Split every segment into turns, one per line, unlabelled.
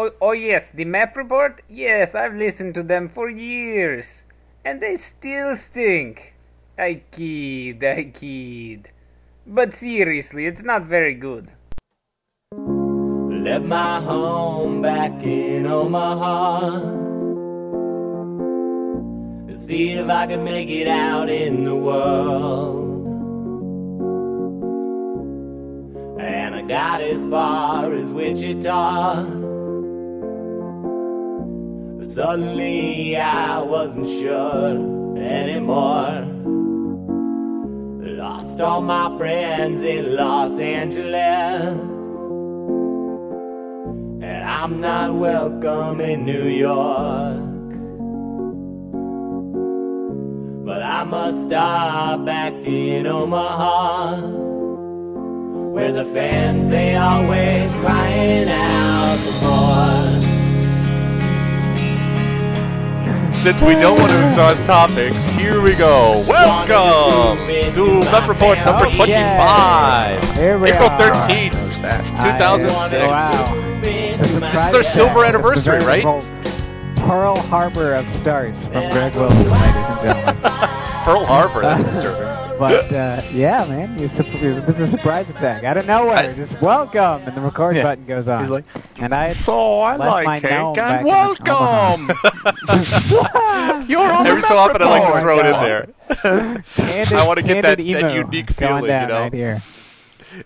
Oh, oh yes, the map report? Yes, I've listened to them for years. And they still stink. I kid, I kid. But seriously, it's not very good.
Left my home back in Omaha. See if I can make it out in the world. And I got as far as Wichita. Suddenly I wasn't sure anymore. Lost all my friends in Los Angeles. And I'm not welcome in New York. But I must stop back in Omaha. Where the fans, they always crying out for more.
Since we don't want to exhaust topics, here we go. Welcome to Report number
Oh,
25.
Here we
April
are.
13th,
I-
2006.
Wow.
This is our silver anniversary, right?
Pearl Harbor of starts from Greg Wilson, ladies and gentlemen.
Pearl Harbor, that's disturbing.
But uh, yeah, man, you su- it was a surprise attack out of nowhere.
I-
just welcome, and the record
Yeah.
button goes on.
He's like,
and I had
So I
Left my
like cake
gnome back
and welcome. You're on
Every so often I like to throw it in there.
Candid,
I wanna get that- that unique feeling,
down
you know?
Right here.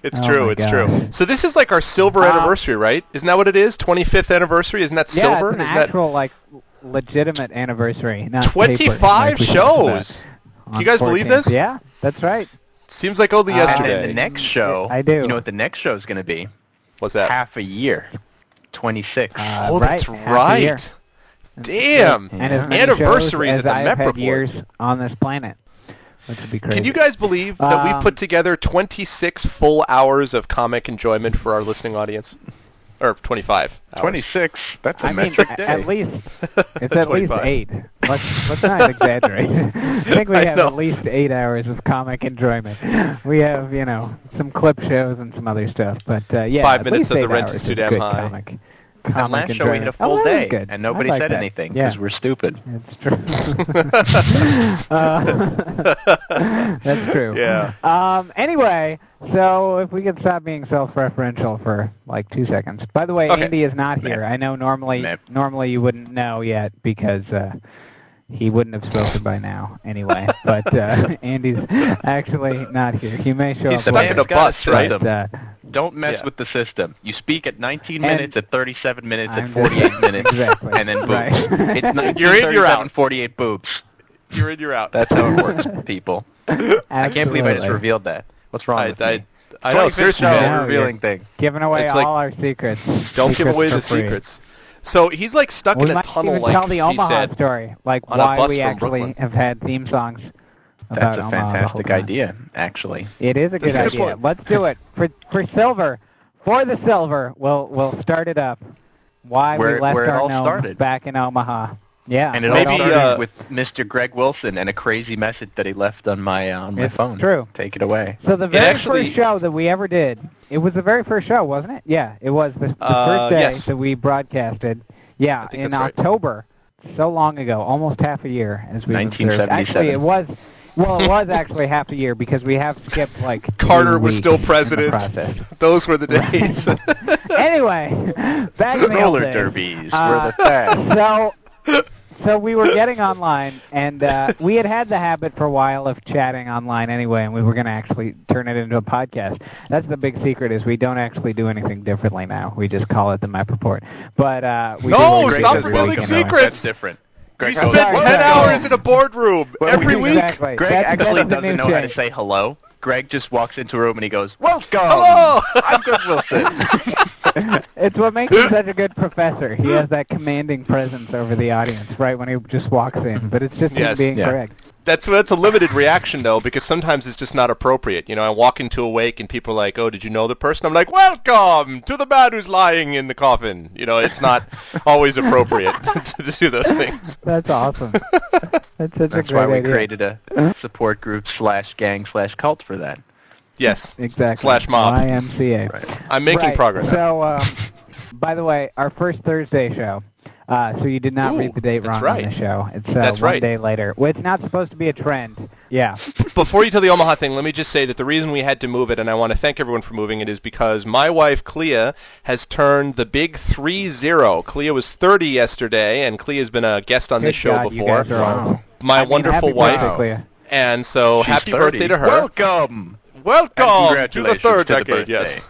It's
Oh
true, it's
God.
true. So this is like our silver
Um,
anniversary, right? Isn't that what it is? 25th anniversary? Isn't that
Yeah,
silver?
it's an
Isn't that
like legitimate anniversary, not paper,
25
like we talked
shows?
On
You guys believe this?
Yeah, that's right.
Seems like only
Uh,
And
yesterday.
then the next show,
I do.
You know what the next show is going to be?
What's that?
Half a year, 26.
Uh,
oh,
right,
that's
half a year.
right. Damn.
And as many
Anniversaries
shows
of the
I've
Mep
had
Report.
years on this planet, which would be crazy.
Can you guys believe that we've
Um,
put together 26 full hours of comic enjoyment for our listening audience? Or 25 hours.
26. That's a
I mean,
metric
a-
day.
at least it's at least eight. Let's let's not exaggerate. I think we have at least eight hours of comic enjoyment. We have you know some clip shows and some other stuff, but uh, yeah,
Five
at
minutes
least
of the rent is too damn high.
Comic,
That
comic
last show we had a full
oh,
day,
good.
and nobody
like
said
that.
anything
Yeah.
because we're stupid.
That's true. uh, that's true.
Yeah.
Um. Anyway, so if we could stop being self-referential for like two seconds. By the way,
Okay.
Andy is not here.
Meh.
I know normally
Meh.
normally you wouldn't know yet because uh, he wouldn't have spoken by now anyway. but uh, Andy's actually not here. He may show
He's
up
stuck in a bus, right?
But, uh,
Don't mess
Yeah.
with the system. You speak at 19
And-
minutes, at 37 minutes,
I'm
at 48 minutes,
exactly.
and then boobs.
Right.
It's 19,
You're in, you're
37,
out.
48 boobs.
You're in, you're out.
That's how it works, people. I can't believe I just revealed that. What's wrong
I,
with
I,
me?
I know,
25th
seriously,
show,
man.
man.
revealing thing.
Giving away
It's like-
all our secrets.
Don't give away the
free.
secrets. So he's like stuck
we
in a
might
tunnel,
even
like
tell the
he
Omaha
said.
story, like
on a
why
bus
we
from
actually
Brooklyn.
have had theme songs about
That's a
Omaha the whole
fantastic idea, actually.
It is a good
That's a good
idea. Let's do it for for silver. For the silver, we'll we'll start it up. Why
Where-
we left
where
our gnome back in Omaha. Yeah,
And it
Maybe,
all started
uh,
with Mr. Greg Wilson and a crazy message that he left on my uh, on my phone.
true.
Take it away.
So the very
actually-
first show that we ever did, it was the very first show, wasn't it? Yeah, it was the, the
Uh,
first day
yes.
that we broadcasted. Yeah, in
that's right.
October, so long ago, almost half a year, as we
1977.
Actually, it was. Well, it was actually half a year because we have skipped like
Carter was still president. Those were the days.
anyway, back in the old
Roller
days.
derbies
Uh,
were the best.
So, so we were getting online, and uh, we had had the habit for a while of chatting online anyway, and we were going to actually turn it into a podcast. That's the big secret is we don't actually do anything differently now. We just call it the Map Report. But uh, we
No,
do
stop revealing
week
secrets.
That's different.
We
Greg goes,
10
sorry.
hours in a boardroom
Well,
every week.
Exactly.
Greg
That's-
actually
that's
doesn't know how to say hello. Greg just walks into a room and he goes, "Welcome,
Hello!
I'm Greg Wilson."
It's what makes him such a good professor. He has that commanding presence over the audience right when he just walks in. But it's just
Yes.
him being
Yeah.
correct.
That's that's a limited reaction though, because sometimes it's just not appropriate. You know, I walk into a wake and people are like, "Oh, did you know the person?" I'm like, "Welcome to the man who's lying in the coffin." You know, it's not always appropriate to do those things.
That's awesome. That's such a
That's
great
why we
idea.
created a support group slash gang slash cult for that.
Yes,
Exactly.
Slash mob.
YMCA.
Right.
I'm making
Right.
progress.
So, um, by the way, our first Thursday show. Uh, so you did not
Ooh,
read the date wrong
right.
on the show. It's uh,
That's
one
right.
day later. Well, it's not supposed to be a trend. Yeah.
Before you tell the Omaha thing, let me just say that the reason we had to move it, and I want to thank everyone for moving it, is because my wife Clea has turned the big 3-0. Clea was 30 yesterday, and Clea has been a guest on this show
God, you
before.
guys are awesome.
My
I mean,
wonderful
happy
wife.
birthday, Clea.
And so
She's
happy
30.
birthday to her.
Welcome.
Welcome to the third
to the
decade. yes.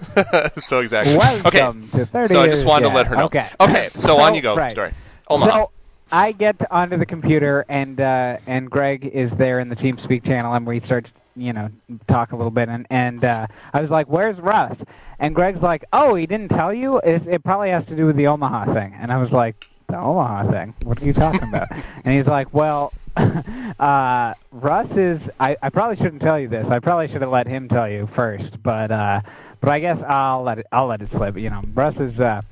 so exactly.
Welcome
okay.
to 30
So I just
years,
wanted to let her know.
Okay.
Okay. So, on you go.
right.
Story. Omaha.
So I get onto the computer and uh, and Greg is there in the TeamSpeak channel and we start you know talk a little bit and and uh, I was like, "Where's Russ?" And Greg's like, "Oh, he didn't tell you. It, it probably has to do with the Omaha thing." And I was like, "The Omaha thing? What are you talking about?" and he's like, "Well." uh, Russ is. I, I probably shouldn't tell you this. I probably should have let him tell you first, but uh, but I guess I'll let it. I'll let it slip. You know, Russ is uh,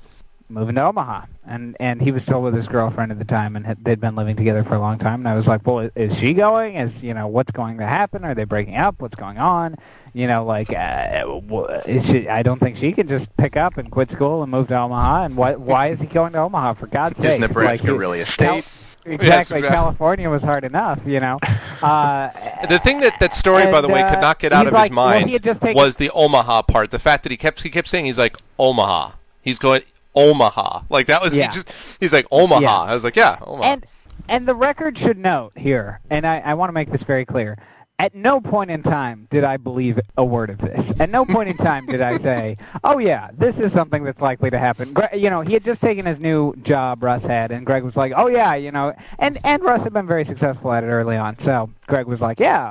moving to Omaha, and and he was still with his girlfriend at the time, and had, they'd been living together for a long time. And I was like, well, is, she going? Is you know what's going to happen? Are they breaking up? What's going on? You know, like, uh, is she, I don't think she can just pick up and quit school and move to Omaha. And why why is he going to Omaha? For God's sake?
Is Nebraska
like,
really a
Cal- Exactly.
exactly.
California was hard enough, you know. Uh,
The thing that that story, by
and,
the way, could
uh,
not get out of
like,
his mind
taken-
was the Omaha part. The fact that he kept he kept saying he's like Omaha. He's going Omaha. Like that was
Yeah.
he just he's like Omaha.
Yeah.
I was like, yeah, Omaha.
And and the record should note here, and I, I want to make this very clear. At no point in time did I believe a word of this. At no point in time did I say, "Oh yeah, this is something that's likely to happen." Gre- you know, he had just taken his new job, Russ had, and Greg was like, "Oh yeah, you know," and and Russ had been very successful at it early on. So Greg was like, "Yeah,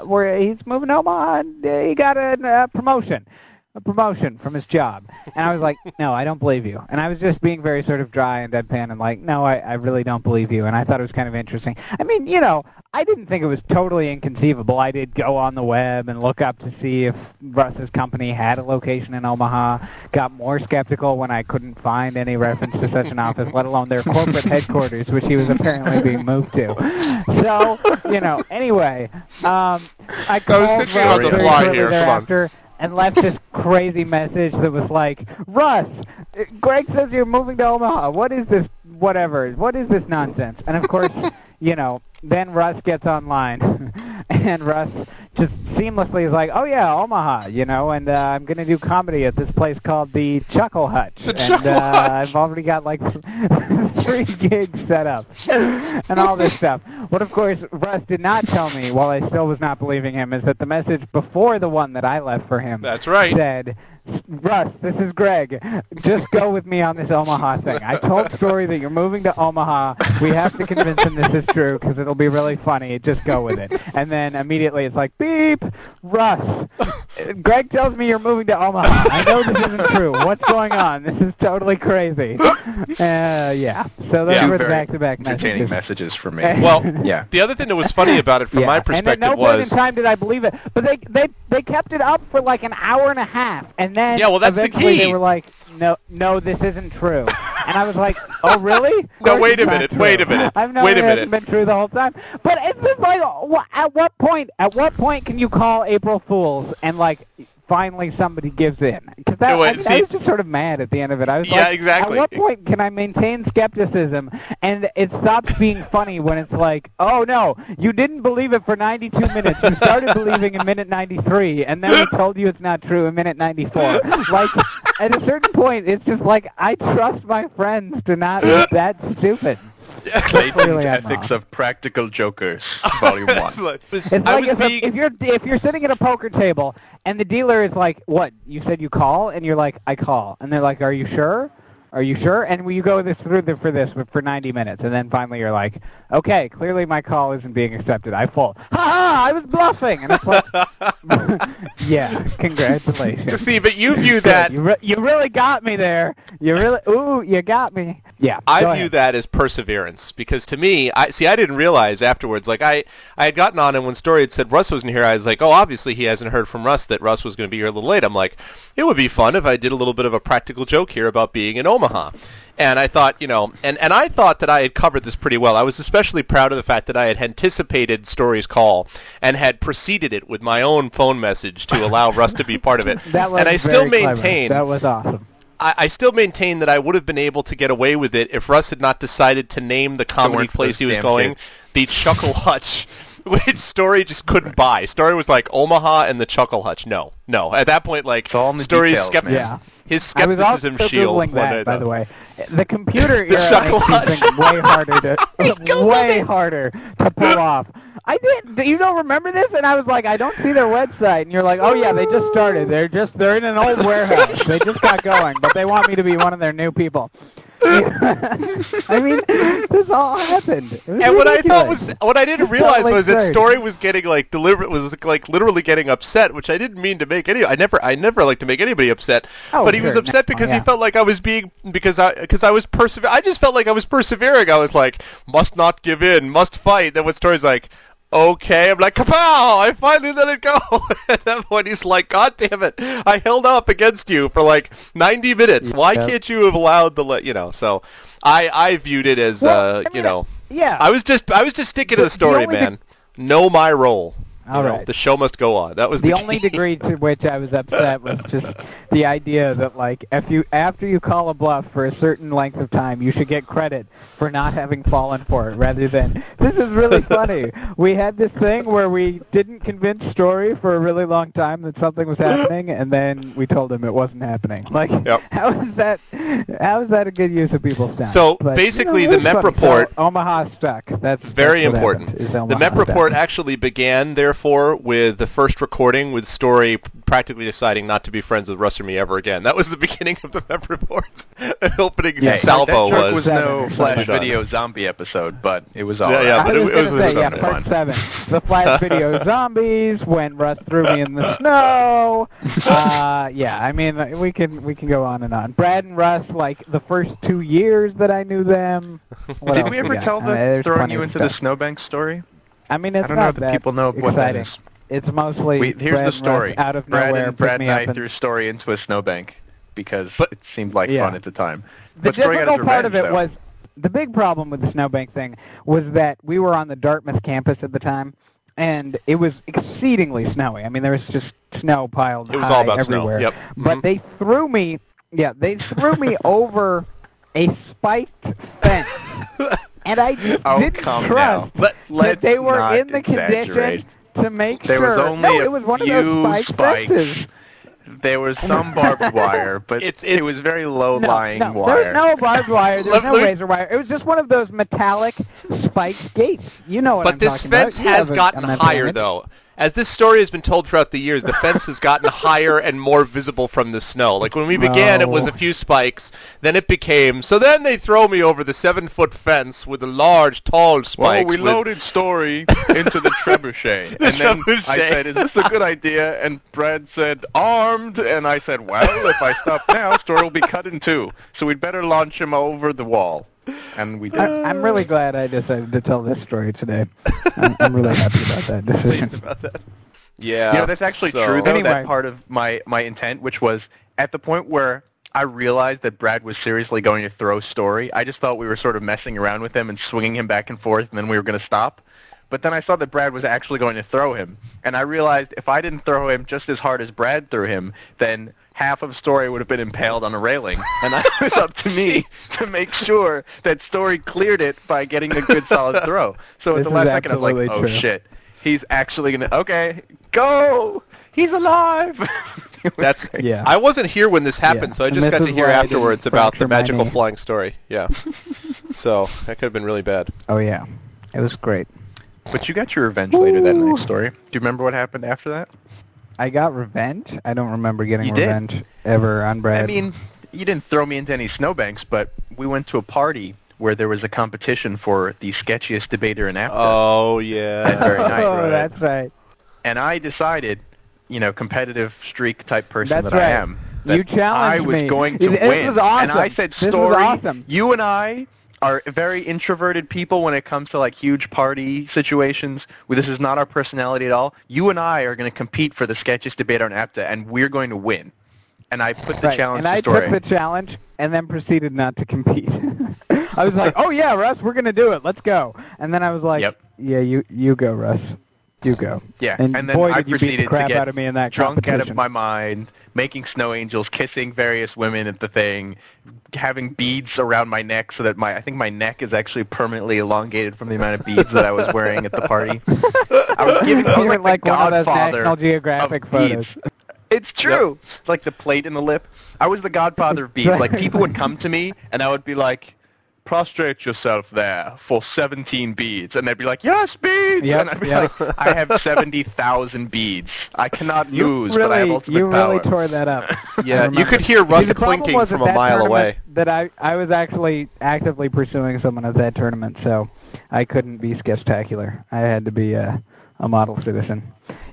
uh, we're, he's moving Omaha, and uh, he got a uh, promotion." A promotion from his job. And I was like, no, I don't believe you. And I was just being very sort of dry and deadpan and like, no, I, I really don't believe you. And I thought it was kind of interesting. I mean, you know, I didn't think it was totally inconceivable. I did go on the web and look up to see if Russ's company had a location in Omaha. Got more skeptical when I couldn't find any reference to such an office, let alone their corporate headquarters, which he was apparently being moved to. So, you know, anyway, um, I called Russ very shortly
here. Come on.
thereafter and left this crazy message that was like, Russ, Greg says you're moving to Omaha. What is this? Whatever. What is this nonsense? And of course, you know, then Russ gets online, and Russ just seamlessly is like, oh yeah, Omaha, you know, and uh, I'm gonna do comedy at this place called the Chuckle Hutch,
The
and
Chuckle
uh,
Hutch.
I've already got like three gigs set up, and all this stuff. What of course Russ did not tell me, while I still was not believing him, is that the message before the one that I left for him
That's right.
said, Russ, this is Greg. Just go with me on this Omaha thing. I told Story that you're moving to Omaha. We have to convince him this is true because it'll be really funny. Just go with it. And then immediately it's like, beep, Russ. Greg tells me you're moving to Omaha. I know this isn't true. What's going on? This is totally crazy. Uh, yeah. So those
Yeah.
were the back-to-back
entertaining
messages.
messages for me.
Well,
yeah.
the other thing that was funny about it from
yeah.
my
and at
perspective
no point in time did I believe it. But they they they kept it up for like an hour and a half, and then
Yeah, well, that's the
eventually
key.
they were like, no, no, this isn't true. And I was like, oh really?
No, wait a minute, wait a minute,
I've known
wait a
it hasn't been true the whole time. But it's just like, at what point? At what point can you call April Fools and like? Finally, somebody gives in because
wait,
I, I was just sort of mad at the end of it. I was
Yeah,
like,
exactly.
At what point can I maintain skepticism and it stops being funny when it's like, oh no, you didn't believe it for 92 minutes. You started believing in minute 93, and then we told you it's not true in minute 94. Like, at a certain point, it's just like I trust my friends to not be that stupid.
Latent
Clearly I'm
Ethics of Practical Jokers, Volume
It's
1.
like-
It's like if,
being
if you're if you're sitting at a poker table and the dealer is like, "What? You said you call?" and you're like, "I call," and they're like, "Are you sure?" Are you sure? And you go this through the, for this for 90 minutes, and then finally you're like, okay, clearly my call isn't being accepted. I fold. Ha ha! I was bluffing, and it's like, yeah, congratulations.
see, but you view that
You, re- you really got me there. You really, ooh, you got me. Yeah.
I view
ahead.
that as perseverance because to me, I see. I didn't realize afterwards. Like I, I had gotten on, and when Story had said Russ wasn't here, I was like, oh, obviously he hasn't heard from Russ that Russ was going to be here a little late. I'm like, it would be fun if I did a little bit of a practical joke here about being an Omaha. And I thought, you know, and, and I thought that I had covered this pretty well. I was especially proud of the fact that I had anticipated Story's call and had preceded it with my own phone message to allow Russ to be part of it.
That was
and I still
very clever.
maintain
that was awesome.
I, I still maintain that I would have been able to get away with it if Russ had not decided to name the comedy place he was going
kids.
the Chuckle Hutch, which Story just couldn't buy. Story was like Omaha and the Chuckle Hutch. No, no. At that point, like
all the
Story's
details,
skep-
man.
Yeah.
his
I was also
skepticism shield.
googling that, by the way. The computer
The
era
Chuckle
makes
Hutch.
things way harder to way harder to pull off. I did. You don't remember this? And I was like, I don't see their website. And you're like, Oh yeah, they just started. They're just they're in an old warehouse. They just got going, but they want me to be one of their new people. I mean, this all happened.
And what I thought was, what I didn't realize was that. Story was getting like deliberate, was like literally getting upset, which I didn't mean to make any. I never, I never like to make anybody upset.
Oh,
but he was upset because oh,
yeah.
he felt like I was being because I because I was persever. I just felt like I was persevering. I was like, must not give in, must fight. Then when Story's like. Okay, I'm like, kapow! I finally let it go. At that point, he's like, God damn it! I held up against you for like 90 minutes. Why
Yeah.
can't you have allowed the, let you know? So, I I viewed it as,
Well,
uh,
I
you know,
Yeah.
I was just I was just sticking to
The-
the story,
the
man. Know my role. You know,
right.
The show must go on. That was
the
the,
only
key.
degree to which I was upset was just the idea that like if you after you call a bluff for a certain length of time, you should get credit for not having fallen for it rather than this is really funny. we had this thing where we didn't convince Story for a really long time that something was happening and then we told him it wasn't happening. Like
Yep.
how is that how is that a good use of people's time?
So,
But,
basically,
you know,
the MEP
funny.
report-
So, Omaha stuck. That's
Very
that's
important.
happened,
The MEP report actually began, therefore, with the first recording with Story practically deciding not to be friends with Russ or me ever again. That was the beginning of the MEP report. the opening
Yeah,
salvo
that
was.
was, no Flash
Done.
video zombie episode, but it was
Yeah,
alright.
yeah, but it-
was
it was-
gonna say,
it was
yeah, part
fun.
seven. The Flash video zombies when Russ threw me in the snow. Uh, yeah, I mean we can we can go on and on. Brad and Russ, like the first two years that I knew them.
Did we ever
got?
tell
I mean,
the throwing you
of
into the snowbank story?
I mean, it's
I don't know
not
if
that
people know what that
exciting. It's mostly
We, here's
Brad
the
and Russ
story.
out of
Brad
nowhere
and Brad and I
and
threw Story into a snowbank because
But-
it seemed like
Yeah.
fun at the time.
The
But Story got his
difficult part of it
revenge,
was the big problem with the snowbank thing was that we were on the Dartmouth campus at the time, and it was exceedingly snowy. I mean, there was just snow piled
It was
high
all about snow,
everywhere.
yep.
But
Mhm.
they threw me. Yeah, they threw me over a spiked fence, and I just
Oh,
didn't
come
trust
now. Let-
that they were in the condition to make
There
sure.
was only
no,
a
it was one
few
of those spiked
spikes.
fences.
There was oh some barbed wire, but
It's-
it was very low-lying
no, no,
wire.
There was no barbed wire. There was no razor wire. It was just one of those metallic spiked gates. You know what
But
I'm
this
talking
fence
about. You
has
have a-
gotten higher, though. As this story has been told throughout the years, the fence has gotten higher and more visible from the snow. Like when we began, it was a few spikes. Then it became. So then they throw me over the seven-foot fence with a large, tall
Well, we loaded Story into the trebuchet,
The
and then
trebuchet.
I said, "Is this a good idea?" And Brad said, "Armed," and I said, "Well, if I stop now, Story will be cut in two, so we'd better launch him over the wall." And we did.
I, I'm really glad I decided to tell this story today. I'm, I'm really happy about that
Pleased
decision.
about that. Yeah.
You know, that's actually
so-
true, though.
Anyway.
That part of my, my intent, which was at the point where I realized that Brad was seriously going to throw Story, I just thought we were sort of messing around with him and swinging him back and forth, and then we were going to stop. But then I saw that Brad was actually going to throw him, and I realized if I didn't throw him just as hard as Brad threw him, then half of Story would have been impaled on a railing, and I, it was up to me to make sure that Story cleared it by getting a good solid throw. So at the last second, I was like, "Oh
true.
shit, he's actually gonna okay, go, he's alive."
That's
great.
Yeah.
I wasn't here when this happened,
Yeah.
so I just got to hear afterwards about the magical flying story. Yeah. so that could have been really bad.
Oh yeah, it was great.
But you got your revenge later that night, story. Do you remember what happened after that?
I got revenge. I don't remember getting
You did.
revenge ever on Brad.
I mean, you didn't throw me into any snowbanks, but we went to a party where there was a competition for the sketchiest debater in Africa.
Oh yeah.
That very night,
oh,
right.
that's right.
and I decided, you know, competitive streak type person
That's
that
right.
I am, that
You challenged
I was
me.
going to
This
win.
was awesome.
And I said, "Story,
awesome."
you and I are very introverted people when it comes to like huge party situations. This is not our personality at all. You and I are going to compete for the sketchiest debate on APDA, and we're going to win." And I put the
right.
challenge
and
to
I took the challenge and then proceeded not to compete. I was like, "Oh yeah, Russ, we're gonna do it. Let's go." And then I was like,
Yep.
"Yeah, you you go, Russ. You go."
Yeah,
And,
and then
boy,
I
did you beat the
proceeded
crap
to get
out of me in that
drunk out of my mind, making snow angels, kissing various women at the thing, having beads around my neck so that my I think my neck is actually permanently elongated from the amount of beads that I was wearing at the party. I was giving I was like,
like
the
one of those Geographic
of
photos.
beads. It's true. It's like the plate in the lip. I was the godfather of beads. Like people would come to me and I would be like, prostrate yourself there for 17 beads. And they'd be like, yes, beads!
Yep,
and I'd be
yep.
like, I have 70,000 beads. I cannot
You
lose,
really,
but I have ultimate
you really tore that up.
Yeah, you could hear
See,
rust
the problem
clinking from a mile away.
That I I was actually actively pursuing someone at that tournament, so I couldn't be sketchtacular. I had to be a, a model citizen.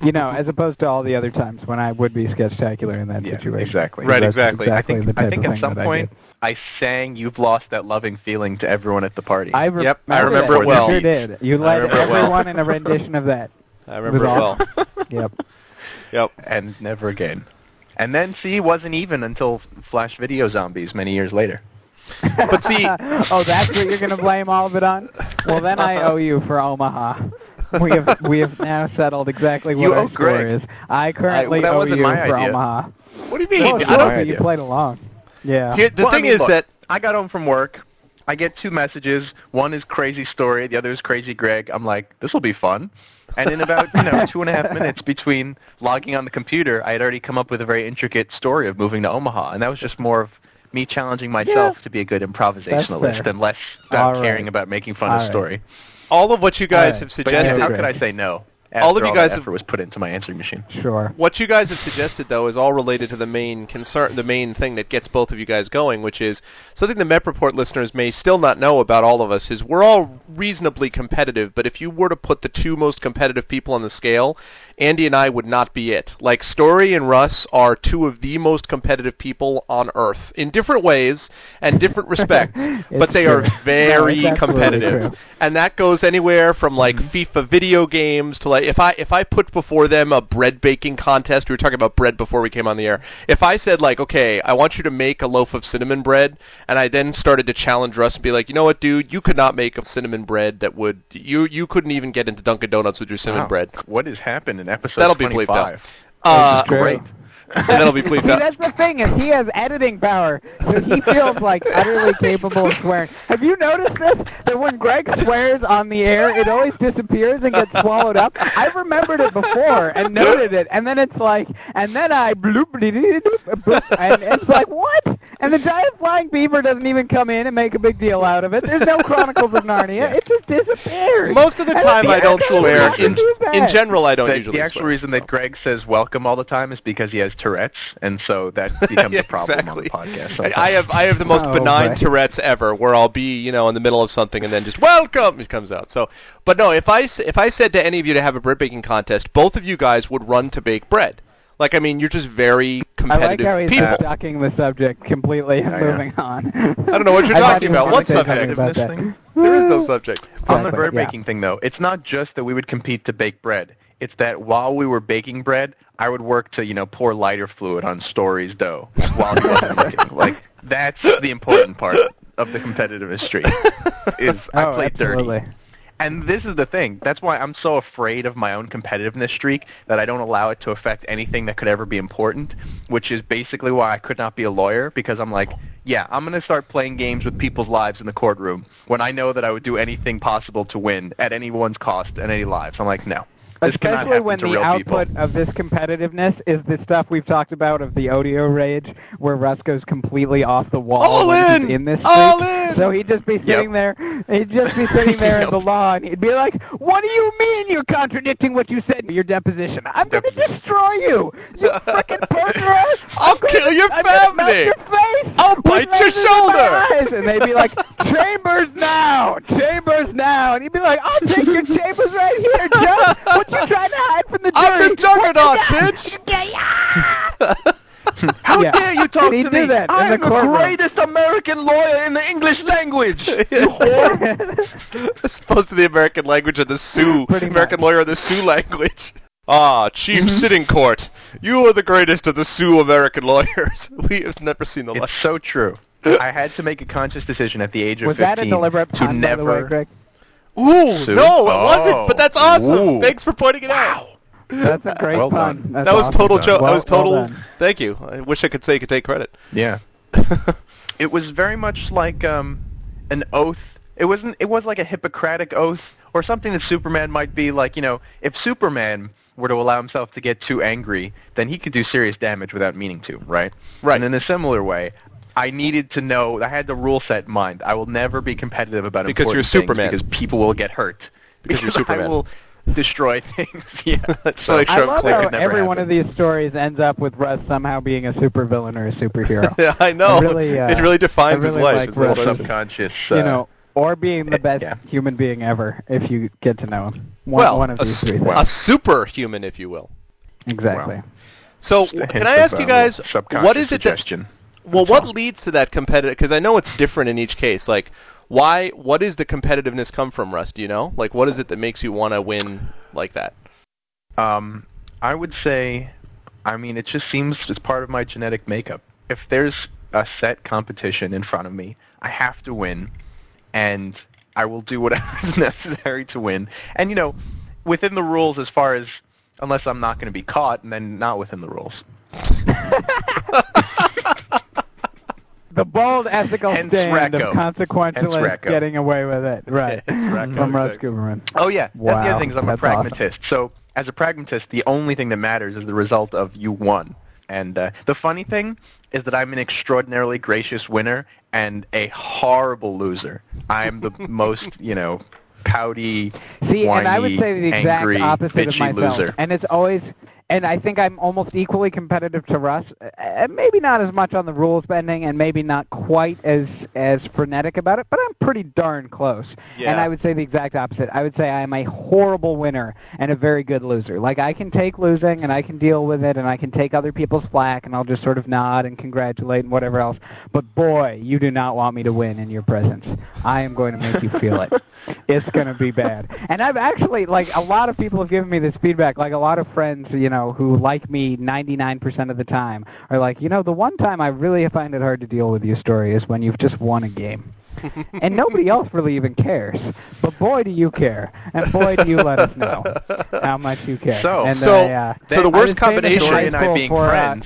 You know, as opposed to all the other times when I would be sketchtacular in that
Yeah,
situation.
exactly.
Right,
That's
exactly.
I
exactly
think,
the type
I think
of
at
thing
some
that I
point
did.
I, sang "You've Lost That Loving Feeling" to everyone at the party.
I re-
Yep, I remember
that.
it well.
You sure did. You led
remember it well.
everyone in a rendition of that.
I remember it well.
Yep.
Yep.
and never again. And then see, wasn't even until Flash Video Zombies many years later.
But see,
oh, that's what you're going to blame all of it on? Well, then I owe you for Omaha. We have we have now settled exactly what
You
our
owe
score
Greg.
is. I currently
that
owe you for
idea.
Omaha.
what do you mean?
Oh,
I don't-
my
you
idea.
played along. Yeah.
Here, the
Well, I
thing
mean,
is
look,
that
I got home from work. I get two messages. One is crazy story. The other is crazy Greg. I'm like, this will be fun. And in about you know two and a half minutes between logging on the computer, I had already come up with a very intricate story of moving to Omaha, and that was just more of me challenging myself to be a good improvisationalist
fair.
and less about
All
caring about making fun
All
of
right.
story.
all of what you guys
Alright,
have
But yeah,
suggested,
how could I say no?
All of
after
you guys
that
have-
was put into my answering machine.
Sure.
what you guys have suggested though is all related to the main concern, the main thing that gets both of you guys going, which is something the Met Report listeners may still not know about all of us. Is we're all reasonably competitive, but if you were to put the two most competitive people on the scale, Andy and I would not be it. Like Story and Russ are two of the most competitive people on Earth in different ways and different respects, but
It's
they are very
No,
competitive
true.
and that goes anywhere from like FIFA video games to like if I if I put before them a bread baking contest, we were talking about bread before we came on the air. If I said like, okay, I want you to make a loaf of cinnamon bread, and I then started to challenge Russ and be like, you know what, dude, you could not make a cinnamon bread that would you you couldn't even get into Dunkin' Donuts with your cinnamon
Wow.
bread.
What has happened in episode
That'll be bleeped out. Uh,
Great.
And that'll be bleeped
See,
out.
that's the thing is he has editing power, so he feels like utterly capable of swearing. Have you noticed this? That when Greg swears on the air, it always disappears and gets swallowed up. I've remembered it before and noted it, and then it's like, and then I bloop, bloop, bloop, and it's like what? And the giant flying beaver doesn't even come in and make a big deal out of it. There's no Chronicles of Narnia. It just disappears.
Most of the
And
time,
the
I don't swear. In
do
in general, I don't
The,
usually
the actual
swear.
reason that Greg says welcome all the time is because he has Tourette's, and so that becomes
Yeah,
a problem
exactly.
on the podcast.
I-
sometimes.
I have I have the most
Oh,
benign
boy.
Tourette's ever, where I'll be you know in the middle of something and then just welcome it comes out. So, but no, if I s- if I said to any of you to have a bread baking contest, both of you guys would run to bake bread. Like I mean, you're just very competitive
I like how he's
people.
ducking the subject completely and
Yeah, yeah.
moving on.
I don't know what you're talking about.
gonna
What subject?
about
This thing?
there is no subject.
on the bread
yeah.
baking thing, though, it's not just that we would compete to bake bread. It's that while we were baking bread, I would work to you know pour lighter fluid on Story's dough while he wasn't looking. Like that's the important part of the competitive streak. Is I
oh,
played dirty. And this is the thing. That's why I'm so afraid of my own competitiveness streak that I don't allow it to affect anything that could ever be important, which is basically why I could not be a lawyer because I'm like, yeah, I'm going to start playing games with people's lives in the courtroom when I know that I would do anything possible to win at anyone's cost and any lives. I'm like, no.
Especially when the output
people.
of this competitiveness is the stuff we've talked about of the audio rage, where Russ goes completely off the wall
All in!
in this
All in!
So he'd just be sitting there, he'd just be sitting there in the
Yep.
law, and he'd be like, "What do you mean you're contradicting what you said in your deposition? I'm going to destroy you, you frickin' perjurer!
I'll
I'm gonna-
kill your
I'm
family!
your face!
I'll bite your
lasers in my
shoulder!"
And they'd be like, "Chambers now, Chambers now," and he'd be like, "I'll take your chambers right here, Judge. What you trying to hide from the jury?
I'm the juggernaut,
What you got?
bitch!
How
Yeah.
dare you talk
And
to me?
that
I'm
the
the, greatest American lawyer in the English language.
It's supposed to the American language of the Sioux.
Pretty
American
much.
lawyer of the Sioux language. Ah, Chief Sitting Court, you are the greatest of the Sioux American lawyers. We have never seen the like.
It's so true. I had to make a conscious decision at the age of
Was
15
that a deliberate
to
pun, by
never.
the way, Greg?
Ooh,
Sue?
no, it wasn't,
Oh.
but that's awesome.
Ooh.
Thanks for pointing it out.
That's a great
Well
pun.
that was
awesome.
total
done.
joke. that was total.
well done.
thank you. I wish I could say you could take credit.
Yeah. it was very much like um, an oath. It wasn't. It was like a Hippocratic oath or something that Superman might be like. You know, if Superman were to allow himself to get too angry, then he could do serious damage without meaning to, right?
Right.
And in a similar way, I needed to know. I had the rule set in mind. I will never be competitive about
Because you're
important
Superman.
Because people will get hurt.
Because you're Superman.
I will destroy things. yeah.
So make
I love
clear.
how
It never
every one of these stories ends up with Russ somehow being a supervillain or a superhero.
Yeah, I know.
I really, uh,
it really defines
really
his life.
like
It's the whole
Russ.
subconscious.
you
uh,
know, or being the
eh,
best
yeah.
human being ever if you get to know him. One,
well,
one of
a,
these three
a superhuman, if you will.
Exactly.
Wow.
So, can I ask you
uh,
guys, what is it that
suggestion.
Well, what leads to that competitive? Because I know it's different in each case. Like, why? What is the competitiveness come from, Russ? Do you know? Like, what is it that makes you want to win like that?
Um, I would say, I mean, it just seems it's part of my genetic makeup. If there's a set competition in front of me, I have to win, and I will do whatever is necessary to win. And you know, within the rules, as far as unless I'm not going to be caught, and then not within the rules.
The bold ethical
Hence
stand
Recco.
of consequentialist getting away with it. Right.
Recco,
From Russ
exactly.
Guberman.
Oh yeah, Wow. that's the other thing is I'm a
that's awesome.
pragmatist. So as a pragmatist, the only thing that matters is the result of you won. And uh, the funny thing is that I'm an extraordinarily gracious winner and a horrible loser. I'm the most, you know, pouty,
See, and I would
whiny,
say the exact
angry,
opposite of
bitchy
myself.
loser.
And it's always, and I think I'm almost equally competitive to Russ. Uh, maybe not as much on the rules bending, and maybe not quite as as frenetic about it, but I'm pretty darn close.
Yeah.
And I would say the exact opposite. I would say I'm a horrible winner and a very good loser. Like I can take losing and I can deal with it, and I can take other people's flack, and I'll just sort of nod and congratulate and whatever else. But boy, you do not want me to win in your presence. I am going to make you feel it. It's going to be bad. And I've actually, like, a lot of people have given me this feedback. Like, a lot of friends, you know, who like me 99% of the time are like, you know, the one time I really find it hard to deal with your story is when you've just won a game. and nobody else really even cares. But boy, do you care. And boy, do you let us know how much you care.
So-
and
So-
I, uh,
so the worst
was in
combination-
Story
high
and I being
for, uh,
friends.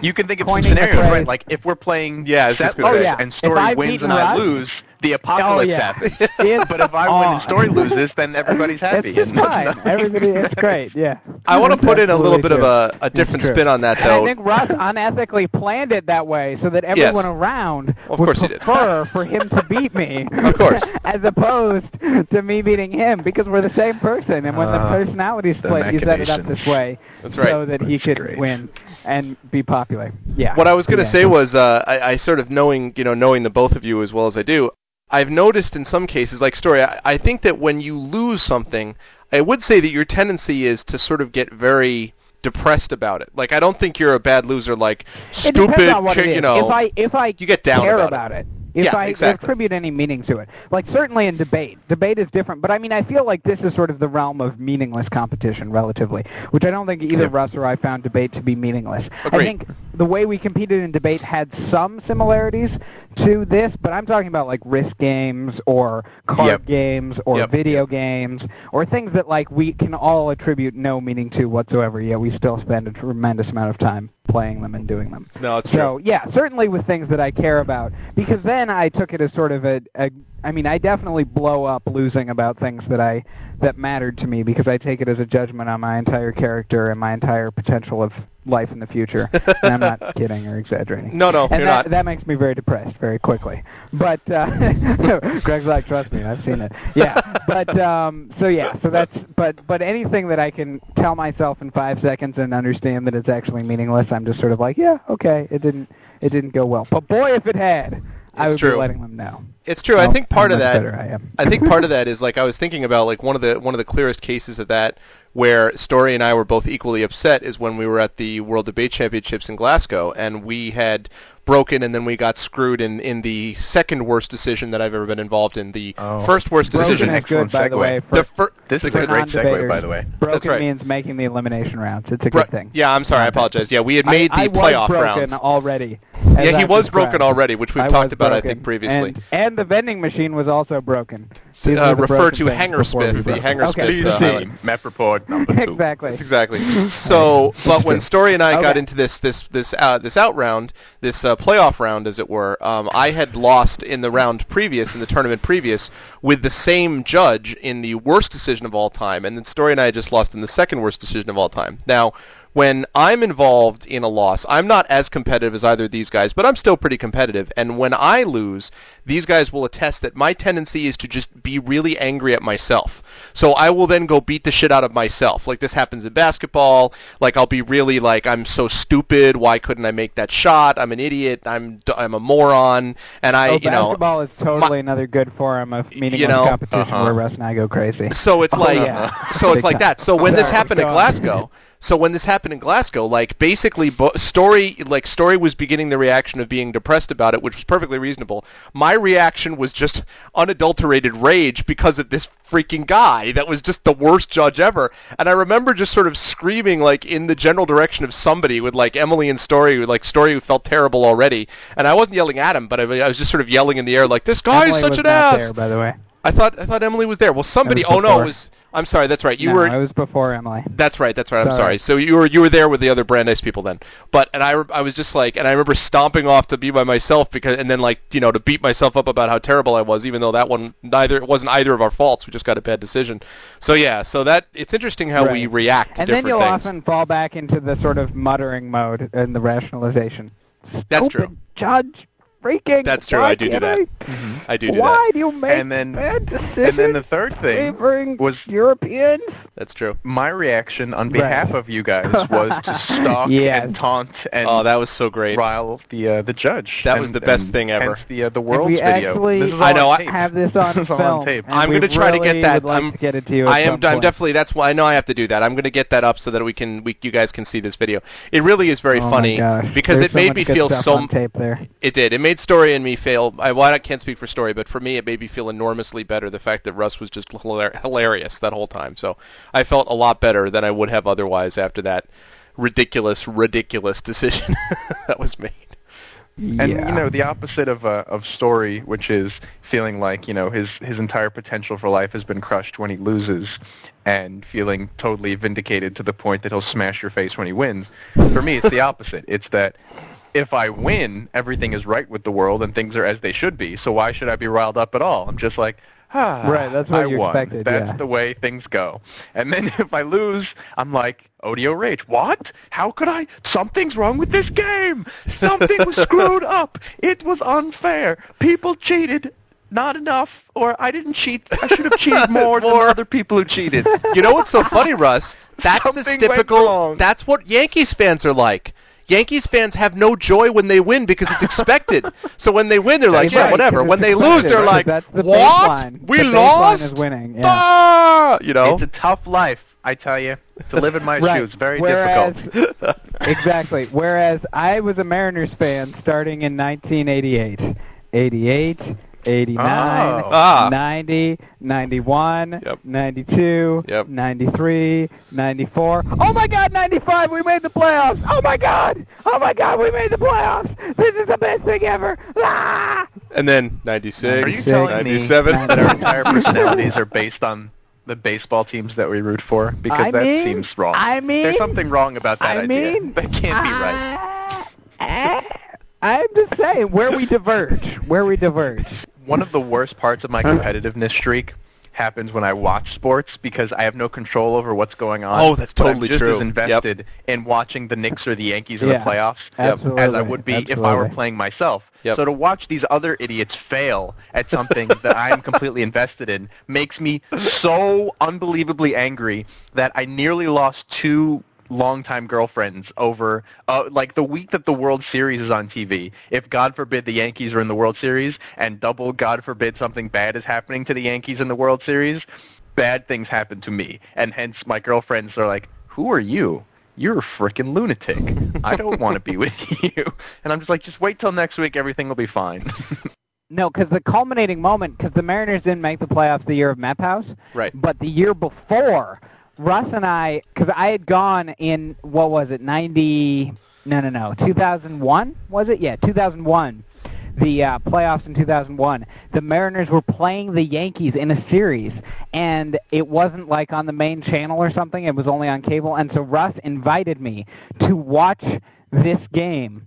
You can think of some
coining the
scenarios, right? Like if we're playing
Yeah, I
set
gonna
say.
lists
Oh, yeah.
and story wins and I
Russ-
lose, the apocalypse
Oh, yeah.
happens.
It's
but if I win and story loses, then everybody's happy.
It's just fine. Everybody, it's great. Yeah.
I want to put in a little bit
absolutely
of a, a different spin on that,
And
though.
I think Russ unethically planned it that way so that everyone
Yes.
around
Of
would
course he did.
prefer for him to beat me.
Of course.
as opposed to me beating him because we're the same person. And when the
Uh,
personality
the
split, he set it up this way
That's right.
so that he could
great.
win and be popular. Yeah.
What I was going to
Yeah.
say was, uh, I, I sort of knowing, you know, knowing the both of you as well as I do, I've noticed in some cases, like story, I, I think that when you lose something, I would say that your tendency is to sort of get very depressed about it. Like I don't think you're a bad loser, like stupid,
depends on what
chick-
it is.
you know.
if I if I
you get down
care
about
about,
it.
it. If
Yeah,
I
exactly.
attribute any meaning to it, like certainly in debate, debate is different. But I mean, I feel like this is sort of the realm of meaningless competition, relatively, which I don't think either Russ or I found debate to be meaningless.
Agreed.
I think the way we competed in debate had some similarities to this, but I'm talking about like risk games or card
Yep.
games or
Yep.
video games or things that like we can all attribute no meaning to whatsoever. Yet we still spend a tremendous amount of time playing them and doing them.
no, it's
So
true.
yeah, certainly with things that I care about, because then I took it as sort of a, a. I mean, I definitely blow up losing about things that I that mattered to me because I take it as a judgment on my entire character and my entire potential of life in the future. and I'm not kidding or exaggerating.
No, no,
and
you're
that
not.
that makes me very depressed very quickly. But uh, Greg's like, trust me, I've seen it. Yeah, but um, so yeah, so that's but but anything that I can tell myself in five seconds and understand that it's actually meaningless, I'm just sort of like, yeah, okay, it didn't it didn't go well. But boy, if it had, I would
true.
be letting them know.
It's true. I think part of that.
I am.
I think part of that is like I was thinking about like one of the one of the clearest cases of that where Story and I were both equally upset is when we were at the World Debate Championships in Glasgow and we had broken, and then we got screwed in in the second worst decision that I've ever been involved in. The
Oh.
first worst
Broken
decision.
is good, by the way. For,
The fir-
This
the
is a great segue, by the way.
broken
right.
means making the elimination rounds. It's a
Bro-
good thing.
yeah, I'm sorry. I apologize. Yeah, we had made
I,
the
I
playoff
was broken
rounds.
already.
Yeah, he was broken already, which we've
I
talked about, I think, previously.
And, and the vending machine was also broken.
Uh, refer to
things
Hanger
before
Smith, the
broke.
Hanger
okay.
Uh,
map report number two.
exactly.
Exactly. So, but when Story and I got into this this this uh, this out round, this uh, playoff round, as it were, um, I had lost in the round previous, in the tournament previous, with the same judge in the worst decision of all time, and then Story and I had just lost in the second worst decision of all time. Now, when I'm involved in a loss, I'm not as competitive as either of these guys, but I'm still pretty competitive. And when I lose, these guys will attest that my tendency is to just be really angry at myself. So I will then go beat the shit out of myself. Like this happens in basketball. Like I'll be really like, I'm so stupid. Why couldn't I make that shot? I'm an idiot. I'm I'm a moron. And I,
oh,
you know,
basketball is totally another good forum of meaningless
know,
competition
uh-huh.
where Russ and I go crazy.
So it's like,
yeah.
so it's like that. So when this happened in. Glasgow, so when this happened in Glasgow, like basically, bo- story like story was beginning the reaction of being depressed about it, which was perfectly reasonable. My reaction was just unadulterated rage because of this freaking guy that was just the worst judge ever. And I remember just sort of screaming like in the general direction of somebody with like Emily and Story, like Story who felt terrible already. And I wasn't yelling at him, but I, I was just sort of yelling in the air like, "This guy's
Emily
such an ass."
there, by the way.
I thought I thought Emily was there. Well, somebody. Oh no, it was. I'm sorry. That's right. You
no,
were.
it was before Emily.
That's right. That's right. I'm
Sorry.
sorry. So you were you were there with the other Brandeis people then. But and I I was just like and I remember stomping off to be by myself because and then like you know to beat myself up about how terrible I was even though that one neither it wasn't either of our faults. We just got a bad decision. So yeah. So that it's interesting how we
Right.
react to
And then
different
you'll
things.
often fall back into the sort of muttering mode and the rationalization.
That's
Stupid
true.
Judge, freaking.
That's true. I do do
can't
that.
I-
I do do
Why
that.
do you make
And then-
bad decisions
And then the third thing
favoring
was
Europeans?
That's true.
my reaction on
Right.
behalf of you guys was to stalk
Yes.
and taunt and
Oh, that was so great.
rile the uh, the judge.
That
And-
was the best thing ever.
the uh, the
And
world's
we
video.
actually
This is all
I know, I
have this on
this
film.
On
I'm gonna try to get that.
Like
I'm-
to get it to you.
I am. I'm definitely. That's why I know I have to do that. I'm going to get that up so that we can. We, you guys can see this video. It really is very
Oh
funny because
There's
it made
much
me feel so.
tape there.
It did. It made Story and me feel. I, well, I can't speak for Story, but for me, it made me feel enormously better. The fact that Russ was just hilarious that whole time. So I felt a lot better than I would have otherwise after that ridiculous, ridiculous decision that was made.
And
yeah.
you know the opposite of uh, of story, which is feeling like you know his his entire potential for life has been crushed when he loses, and feeling totally vindicated to the point that he'll smash your face when he wins. For me, it's the opposite. It's that if I win, everything is right with the world and things are as they should be. So why should I be riled up at all? I'm just like. Ah,
Right, that's what
I
you
won.
expected,
That's
yeah.
the way things go. And then if I lose, I'm like, Odio Rage. What? How could I? Something's wrong with this game. Something was screwed up. It was unfair. People cheated. Not enough. Or I didn't cheat. I should have cheated more,
More.
than other people who cheated.
You know what's so funny, Russ? That's the
Something went
typical. That's what Yankees fans are like. Yankees fans have no joy when they win because it's expected. so when they win, they're like, yeah,
right,
whatever.
'cause
When they
expected,
lose, they're like,
That's the
what?
baseline.
We
The
lost?
is winning, yeah.
Ah! You know?
It's a tough life, I tell you. To live in my
Right.
shoes, very
Whereas,
difficult.
exactly. Whereas I was a Mariners fan starting in 1988, 88, 89,
Oh.
Ah.
90, 91,
Yep.
92,
Yep.
93, 94. Oh my God, 95! We made the playoffs! Oh my God! Oh my God, we made the playoffs! This is the best thing ever! Ah!
and then 96,
Are you telling me
97.
that our entire personalities are based on the baseball teams that we root for? Because
I
that
mean-
seems wrong.
I mean-
There's something wrong about that
I
idea.
mean,
that can't be right.
I'm just saying where we diverge. Where we diverge.
One of the worst parts of my competitiveness streak happens when I watch sports because I have no control over what's going on.
Oh, that's
but
totally
I'm just
true.
as invested in watching the Knicks or the Yankees in
Yeah,
the playoffs
absolutely,
as I would be if I were playing myself.
Yep.
So to watch these other idiots fail at something that I am completely invested in makes me so unbelievably angry that I nearly lost two longtime girlfriends over uh, like the week that the World Series is on TV. If God forbid the Yankees are in the World Series and double God forbid something bad is happening to the Yankees in the World Series, bad things happen to me. And hence my girlfriends are like, "Who are you?" you're a freaking lunatic. I don't want to be with you. And I'm just like, just wait till next week. Everything will be fine.
No, because the culminating moment, because the Mariners didn't make the playoffs the year of Mep House,
Right.
but the year before, Russ and I, because I had gone in, what was it, 90, no, no, no, 2001, was it? Yeah, 2001, the uh, playoffs in 2001. The Mariners were playing the Yankees in a series, and it wasn't like on the main channel or something, it was only on cable, and so Russ invited me to watch this game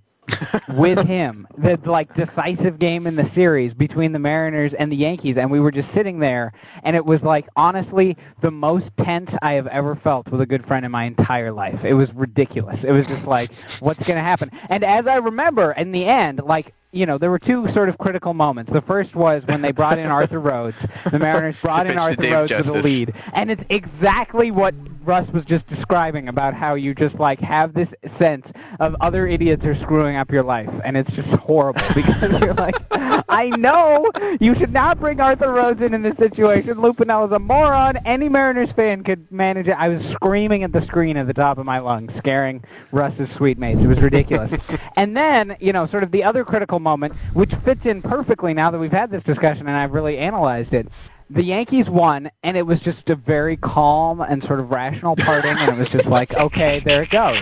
with him, the like decisive game in the series between the Mariners and the Yankees, and we were just sitting there, and it was like honestly the most tense I have ever felt with a good friend in my entire life. It was ridiculous. It was just like, what's going to happen? And as I remember, in the end, like you know, there were two sort of critical moments. The first was when they brought in Arthur Rhodes. The Mariners brought in Arthur Rhodes with a
Justice.
lead, and it's exactly what Russ was just describing about how you just like have this sense of other idiots are screwing up your life, and it's just horrible because you're like, I know you should not bring Arthur Rhodes in in this situation. Lou Piniella's a moron. Any Mariners fan could manage it. I was screaming at the screen at the top of my lungs, scaring Russ's suite mates. It was ridiculous. and then, you know, sort of the other critical moment, which fits in perfectly now that we've had this discussion and I've really analyzed it. The Yankees won, and it was just a very calm and sort of rational parting, and it was just like, okay, there it goes.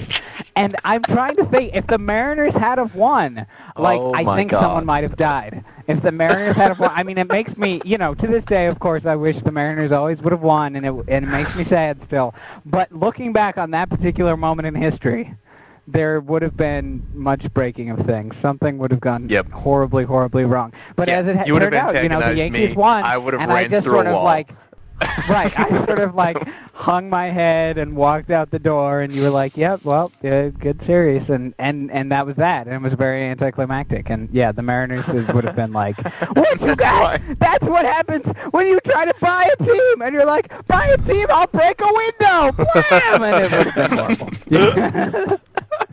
And I'm trying to think, if the Mariners had have won, like,
Oh
I think
God.
someone might have died. If the Mariners had have won, I mean, it makes me, you know, to this day, of course, I wish the Mariners always would have won, and it, and it makes me sad still. But looking back on that particular moment in history, there would have been much breaking of things. Something would have gone
Yep.
horribly, horribly wrong. But
Yeah,
as it ha- turned out, you know, the Yankees
me.
won,
I would have
and I just
through
sort
a
of like, right, I sort of like hung my head and walked out the door, and you were like, "Yep, well, uh, good series," and and and that was that, and it was very anticlimactic. And yeah, the Mariners would have been like, "What you got? That's what happens when you try to buy a team, and you're like, buy a team, I'll break a window, blam!" And it would have been horrible.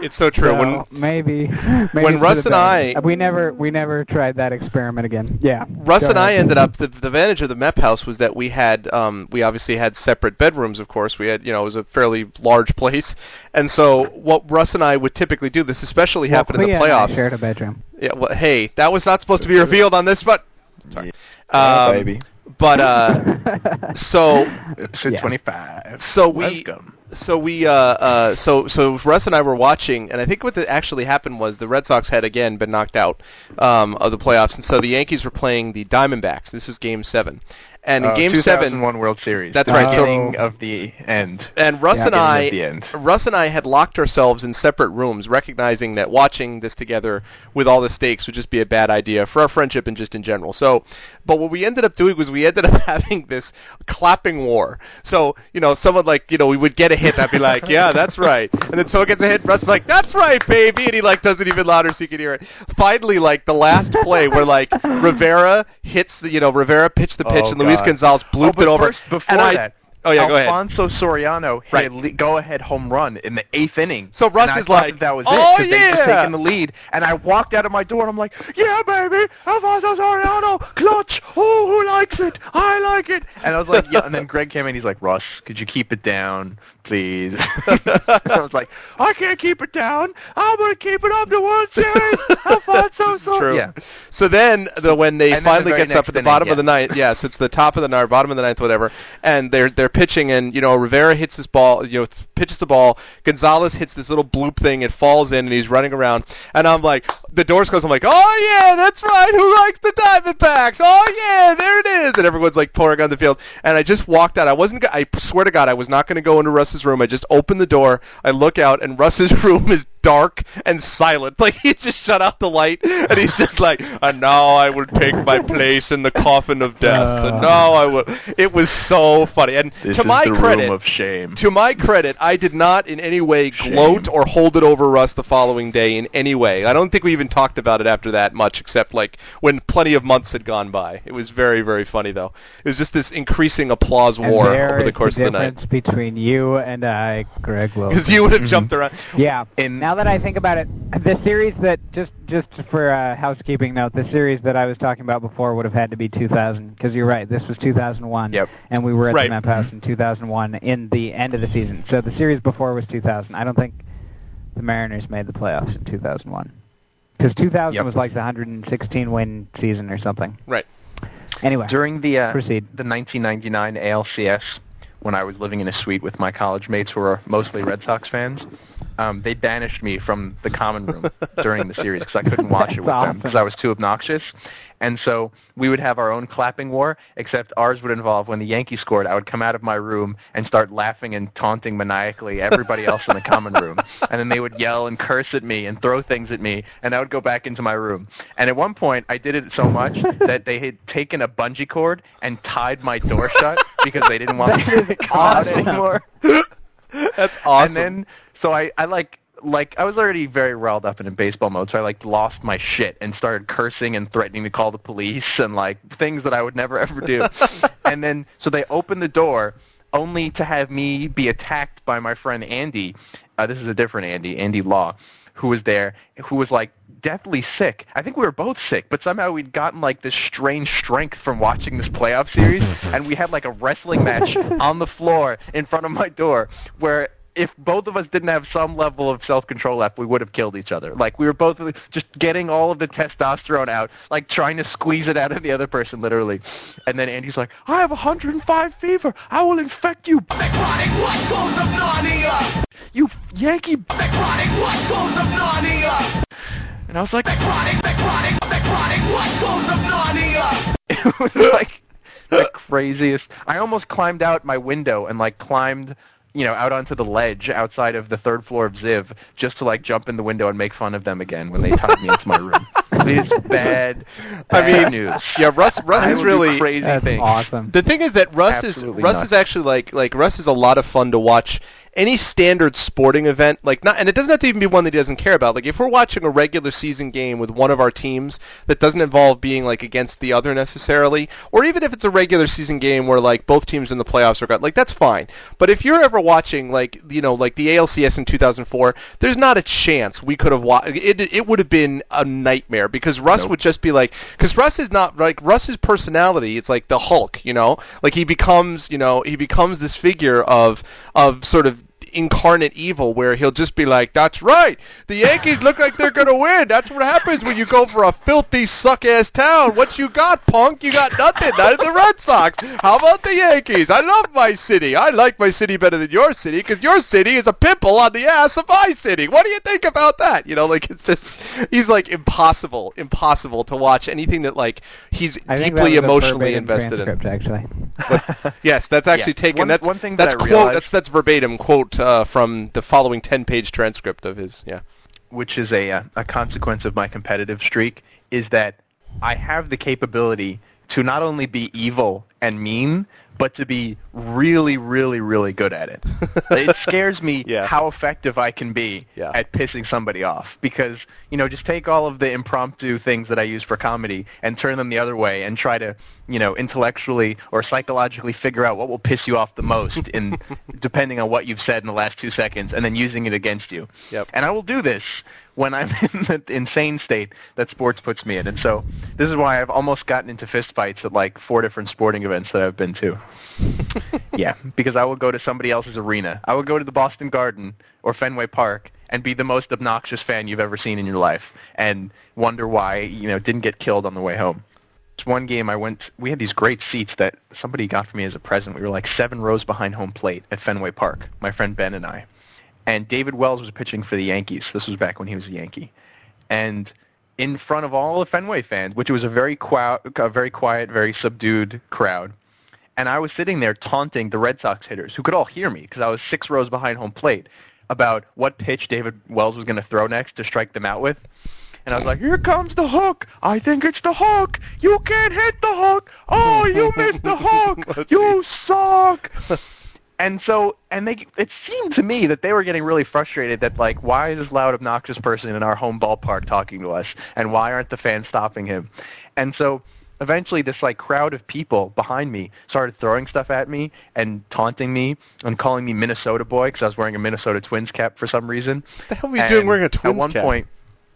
Yeah.
It's so true.
So,
when
maybe, maybe
when Russ and. I-
we never we never tried that experiment again. Yeah,
Russ
Go
and I ended up the, the advantage of the MEP house was that we had um, we obviously had separate bedrooms. Of course, we had you know it was a fairly large place, and so what Russ and I would typically do this especially
Well,
happened in the
Clea and I
playoffs.
shared a bedroom.
Yeah, well, hey, that was not supposed to be revealed on this, but sorry.
Yeah,
Um,
baby.
But uh, so
Episode
Yeah.
25.
So we-
Welcome.
So we uh, uh, so so Russ and I were watching, and I think what actually happened was the Red Sox had again been knocked out um, of the playoffs, and so the Yankees were playing the Diamondbacks. This was Game Seven, and in
Uh,
Game Seven,
2001 World Series.
That's
right, so-
Beginning of the end.
and Russ
Yeah,
and I,
the end.
Russ and I had locked ourselves in separate rooms, recognizing that watching this together with all the stakes would just be a bad idea for our friendship and just in general. So, but what we ended up doing was we ended up having this clapping war. So, you know, someone like, you know, we would get a hit, and I'd be like, yeah, that's right, and then someone gets a hit, Russ is like, that's right, baby, and he like does it even louder so you can hear it. Finally, like the last play where like Rivera hits the, you know, Rivera pitched the pitch
Oh,
and Luis
uh,
Gonzalez
Oh,
blooped
but
it over,
first, before
and I.
that,
Oh yeah, go ahead.
Alfonso Soriano hit
Right.
a le- go-ahead home run in the eighth inning.
So Russ is like,
that, that was
"Oh,
it because they
yeah."
had taken the lead. And I walked out of my door and I'm like, yeah, baby, Alfonso Soriano, clutch. Oh, who likes it? I like it. And I was like, yeah. And then Greg came in. He's like, Russ, could you keep it down, please? I was like, I can't keep it down. I'm gonna keep it up to World Series. Alfonso
This is true.
Soriano. Yeah.
So then, the, when they
And then the
finally
very
gets up
next
at the
inning,
bottom
yeah.
of the ninth, yes, it's the top of the ninth, bottom of the ninth, whatever, and they're they're pitching, and you know Rivera hits this ball, you know, pitches the ball. Gonzalez hits this little bloop thing, it falls in, and he's running around, and I'm like, the doors close, I'm like, oh yeah, that's right, who likes the Diamondbacks? Oh yeah, there it is, and everyone's like pouring on the field, and I just walked out. I wasn't, I swear to God, I was not going to go into Russ's room. I just opened the door, I look out, and Russ's room is dark and silent. Like he just shut out the light, and he's just like, and now I will take my place in the coffin of death. and uh. now I will. It was so funny, and
This
to
is
my
the
credit,
room of shame.
to my credit, I did not in any way gloat or hold it over Russ the following day in any way. I don't think we even talked about it after that much, except like when plenty of months had gone by. It was very, very funny though. It was just this increasing applause
And
war over the course
the
of the night.
difference between you and I, Greg
Because you would have mm-hmm. jumped around.
Yeah.
In
now now that I think about it, the series that just just for a housekeeping note, the series that I was talking about before would have had to be 2000 because you're right. This was 2001,
Yep.
and we were at
Right.
the Map House in 2001 in the end of the season. So the series before was 2000. I don't think the Mariners made the playoffs in 2001 because 2000
Yep.
was like the 116 win season or something.
Right.
Anyway,
During the uh,
Proceed.
the 1999 ALCS, when I was living in a suite with my college mates who were mostly Red Sox fans, um, they banished me from the common room during the series because I couldn't watch it with
That's
them because I was too obnoxious. And so we would have our own clapping war, except ours would involve when the Yankees scored, I would come out of my room and start laughing and taunting maniacally everybody else in the common room. And then they would yell and curse at me and throw things at me, and I would go back into my room. And at one point, I did it so much that they had taken a bungee cord and tied my door shut because they didn't want me to come out anymore.
That's awesome.
And then, so I, I like, like, I was already very riled up and in baseball mode, so I like lost my shit and started cursing and threatening to call the police and like things that I would never ever do. and then, so they opened the door only to have me be attacked by my friend Andy. Uh, this is a different Andy, Andy Law, who was there, who was like deathly sick. I think we were both sick, but somehow we'd gotten like this strange strength from watching this playoff series, and we had like a wrestling match on the floor in front of my door where if both of us didn't have some level of self-control left, we would have killed each other. Like we were both just getting all of the testosterone out, like trying to squeeze it out of the other person, literally. And then Andy's like, "I have 105 fever. I will infect you,
Necrotic, what goes of Narnia?
you Yankee."
Necrotic, what goes of Narnia?
And I was like,
Necrotic, necrotic, necrotic, what goes of Narnia?
it was like the craziest. I almost climbed out my window and like climbed, you know, out onto the ledge outside of the third floor of Ziv just to like jump in the window and make fun of them again when they tied me into my room. It's bad,
I mean,
news.
yeah, Russ. Russ
I
is really
crazy
that's
things.
awesome.
The thing is that Russ
Absolutely
is Russ
not.
is actually like like Russ is a lot of fun to watch. Any standard sporting event, like not, and it doesn't have to even be one that he doesn't care about. Like if we're watching a regular season game with one of our teams that doesn't involve being like against the other necessarily, or even if it's a regular season game where like both teams in the playoffs are got, like that's fine. But if you're ever watching like you know like the ALCS in 2004, there's not a chance we could have watched. It it would have been a nightmare because Russ
Nope.
would just be like, because Russ is not like Russ's personality. It's like the Hulk, you know, like he becomes, you know, he becomes this figure of of sort of incarnate evil where he'll just be like that's right. The yankees look like they're gonna win. That's what happens when you go for a filthy suck ass town. What you got punk? You got nothing. Not the red sox. How about the yankees? I love my city. I like my city better than your city because your city is a pimple on the ass of my city. What do you think about that? You know like it's just he's like impossible impossible to watch anything that like he's
I
deeply emotionally invested in.
transcript, Actually,
Yes, that's actually
Yeah.
taken.
One-
that's
one thing that
that's
I
quote.
realized-
That's that's verbatim quote uh, from the following ten-page transcript of his. Yeah.
which is a uh, a consequence of my competitive streak, is that I have the capability to not only be evil and mean, but to be really, really, really good at it. it scares me
Yeah.
how effective I can be
Yeah.
at pissing somebody off. Because, you know, just take all of the impromptu things that I use for comedy and turn them the other way and try to, you know, intellectually or psychologically figure out what will piss you off the most in depending on what you've said in the last two seconds and then using it against you.
Yep.
And I will do this when I'm in the insane state that sports puts me in. And so this is why I've almost gotten into fistfights at like four different sporting events that I've been to. yeah, because I will go to somebody else's arena. I will go to the Boston Garden or Fenway Park and be the most obnoxious fan you've ever seen in your life and wonder why, you know, didn't get killed on the way home. It's one game I went, we had these great seats that somebody got for me as a present. We were like seven rows behind home plate at Fenway Park, my friend Ben and I and David Wells was pitching for the Yankees. This was back when he was a Yankee, and in front of all the Fenway fans, which was a very quiet, a very quiet, very subdued crowd, and I was sitting there taunting the Red Sox hitters, who could all hear me because I was six rows behind home plate, about what pitch David Wells was going to throw next to strike them out with. And I was like, here comes the hook. I think it's the hook. You can't hit the hook. Oh, you missed the hook. You suck and so and they it seemed to me that they were getting really frustrated that like why is this loud obnoxious person in our home ballpark talking to us and why aren't the fans stopping him and so eventually this like crowd of people behind me started throwing stuff at me and taunting me and calling me Minnesota boy because I was wearing a Minnesota Twins cap for some reason.
What the hell were you doing wearing a Twins
At one
cap?
point,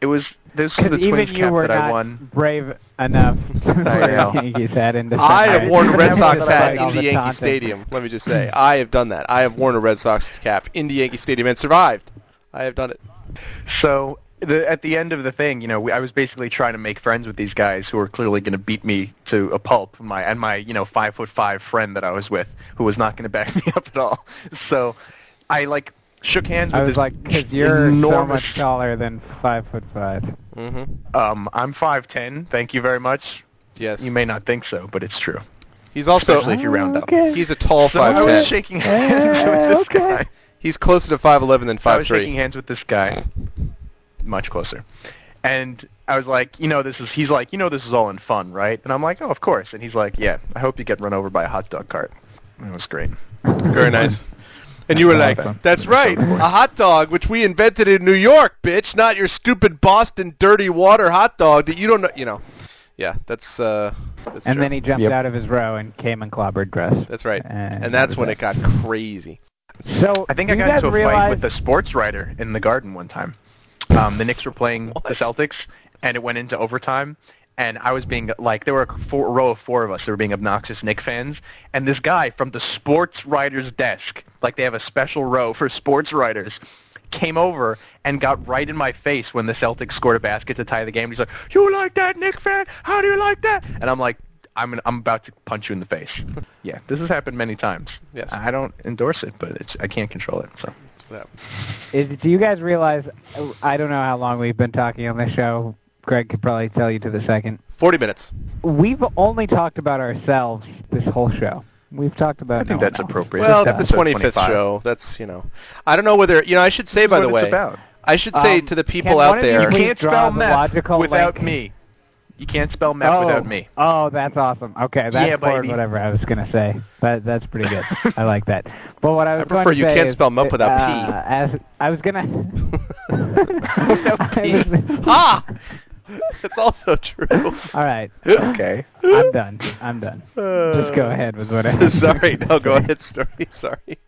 it was this was the
even
Twins
you
cap
were
that I won.
brave enough to
I
wear
know.
a Yankees hat in December.
I have worn a Red Sox hat
all
in the Yankee
taunting.
Stadium. Let me just say, I have done that. I have worn a Red Sox cap in the Yankee Stadium and survived. I have done it.
So the, at the end of the thing, you know, we, I was basically trying to make friends with these guys who were clearly going to beat me to a pulp. My and my you know five foot five friend that I was with, who was not going to back me up at all. So I like shook hands with
I was
this
like, because you're so much taller than five foot five.
hmm
um, I'm five ten. Thank you very much.
Yes.
You may not think so, but it's true.
He's also
Especially if you round up.
Okay.
he's a tall
So I
five
was shaking hands with this
okay.
guy.
He's closer to five eleven than five
I
five
was shaking hands with this guy, much closer, and I was like, you know, this is. He's like, you know, this is all in fun, right? And I'm like, oh, of course. And he's like, yeah, I hope you get run over by a hot dog cart. It was great.
Very nice. And you were like, "That's right, a hot dog, which we invented in New York, bitch, not your stupid Boston dirty water hot dog that you don't know." You know, yeah, that's uh, that's
And
true.
then he jumped
Yep.
out of his row and came in clobbered dress.
That's right,
And
and that's when it got crazy.
So
I think I got
guys
into a
realize,
fight with a sports writer in the garden one time. Um, the Knicks were playing the Celtics, and it went into overtime. And I was being like, there were a, four, a row of four of us that were being obnoxious Knick fans, and this guy from the sports writer's desk, like they have a special row for sports writers, came over and got right in my face when the Celtics scored a basket to tie the game. He's like, "You like that, Knick fan? How do you like that?" And I'm like, "I'm gonna, I'm about to punch you in the face." yeah, this has happened many times.
Yes.
I don't endorse it, but it's I can't control it. So
Yeah.
is, do you guys realize, I don't know how long we've been talking on this show. Greg could probably tell you to the second.
Forty minutes.
We've only talked about ourselves this whole show. We've talked about
I think
no
that's
else.
appropriate.
Well,
It's
the 25th show. That's you know, I don't know whether you know. I should say by the
it's
way,
about.
I should say
Um,
to the people out there.
You can't spell
the
meth
logical
without
link?
me. You can't spell meth
oh,
without me.
Oh, that's awesome. Okay, that's
Yeah,
more
baby.
whatever I was gonna say. That that's pretty good. I like that. But what I was
I prefer
going to
you
say
can't
is,
spell mup without
uh,
P.
As I was gonna.
Without P.
ah, it's also true.
All right,
Okay.
I'm done. I'm done. Just go ahead with whatever.
Sorry, no, go ahead, story. Sorry.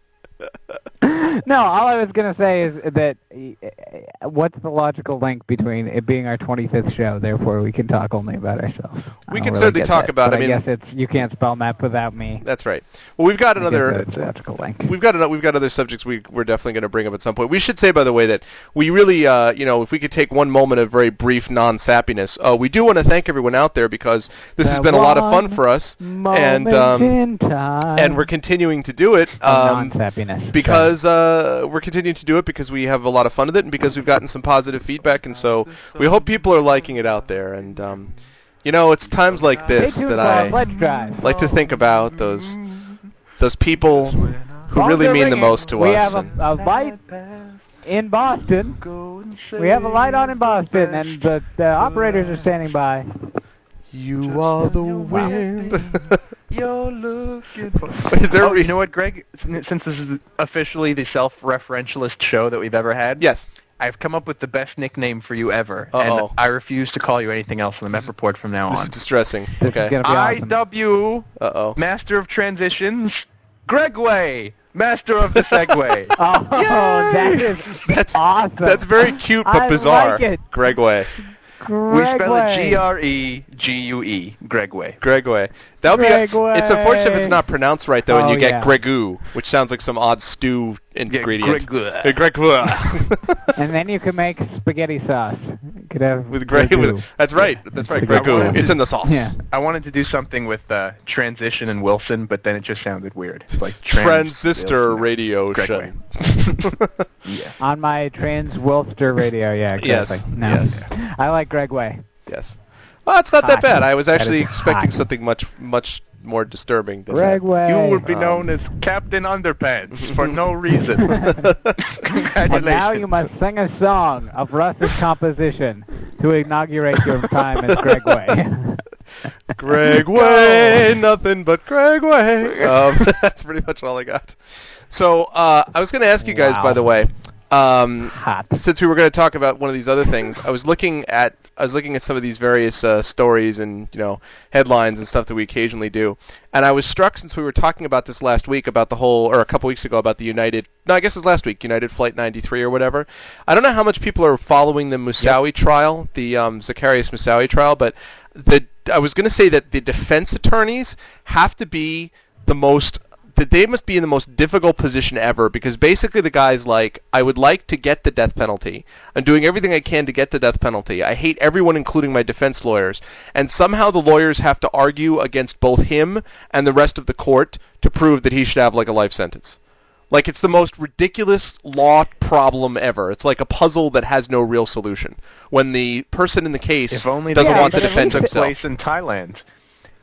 no, all I was gonna say is that uh, what's the logical link between it being our 25th show? Therefore, we can talk only about ourselves.
We can
really
certainly talk
that,
about-
but
I mean-
guess it's you can't spell map without me.
That's right. Well, we've got
I
another.
logical link.
We've got ano- we've got other subjects we we're definitely going to bring up at some point. We should say, by the way, that we really, uh, you know, if we could take one moment of very brief non-sappiness, uh, we do want to thank everyone out there because this has been a lot of fun for us, and um, and we're continuing to do it. Um,
non-sappiness.
because uh, we're continuing to do it because we have a lot of fun with it and because we've gotten some positive feedback and so we hope people are liking it out there and um, you know it's times like this that I like to think about those those people who really mean the most to
we
us.
have a, a light in Boston. We have a light on in Boston, and the, the operators are standing by.
you are the wind.
You're looking for.
Is there
oh, you know what, Greg? Since this is officially the self-referentialist show that we've ever had,
yes.
I've come up with the best nickname for you ever,
Uh-oh.
and I refuse to call you anything else in the Met Report from now
This is
on.
distressing.
This is
Okay.
gonna be awesome.
IW,
Uh oh.
Master of Transitions, Gregway, Master of the Segway.
Oh, that is
That's
awesome.
That's very cute but
I
bizarre.
like it.
Gregway.
We spell it G R E G U E, Gregway.
Gregway. That would be. A,
Gregway.
it's unfortunate if it's not pronounced right though, and
Oh,
you get
yeah.
Gregu, which sounds like some odd stew ingredient.
Gregway.
Uh, Gregway.
And then you can make spaghetti sauce. You could have
with Greg. With, that's right. That's right.
Spaghetti.
It's in the sauce.
Yeah.
I wanted to do something with uh, transition and Wilson, but then it just sounded weird. It's like trans-
Transistor
Wilson.
radio
Gregway.
show.
Yeah.
On my Trans Wilster radio, yeah,
Yes.
No.
yes.
I like Greg Way.
yes. Well, it's not that bad. I was actually expecting
hot.
something much, much more disturbing than
Greg
that.
Way.
You will be
Um,
known as Captain Underpants for no reason. Congratulations.
And now you must sing a song of Russ's composition to inaugurate your time as Greg Way.
Greg Way, nothing but Greg Way. Um, that's pretty much all I got. So uh, I was going to ask you guys,
Wow.
by the way, um, since we were going to talk about one of these other things, I was looking at I was looking at some of these various uh, stories and you know headlines and stuff that we occasionally do, and I was struck since we were talking about this last week about the whole, or a couple weeks ago about the United. No, I guess it was last week, United Flight 93 or whatever. I don't know how much people are following the Moussaoui trial, the um, Zacarias Moussaoui trial, but the I was going to say that the defense attorneys have to be the most that they must be in the most difficult position ever because basically the guy's like, I would like to get the death penalty. I'm doing everything I can to get the death penalty. I hate everyone, including my defense lawyers. And somehow the lawyers have to argue against both him and the rest of the court to prove that he should have like a life sentence. Like it's the most ridiculous law problem ever. It's like a puzzle that has no real solution. When the person in the case doesn't
the
want to defend himself.
place in Thailand.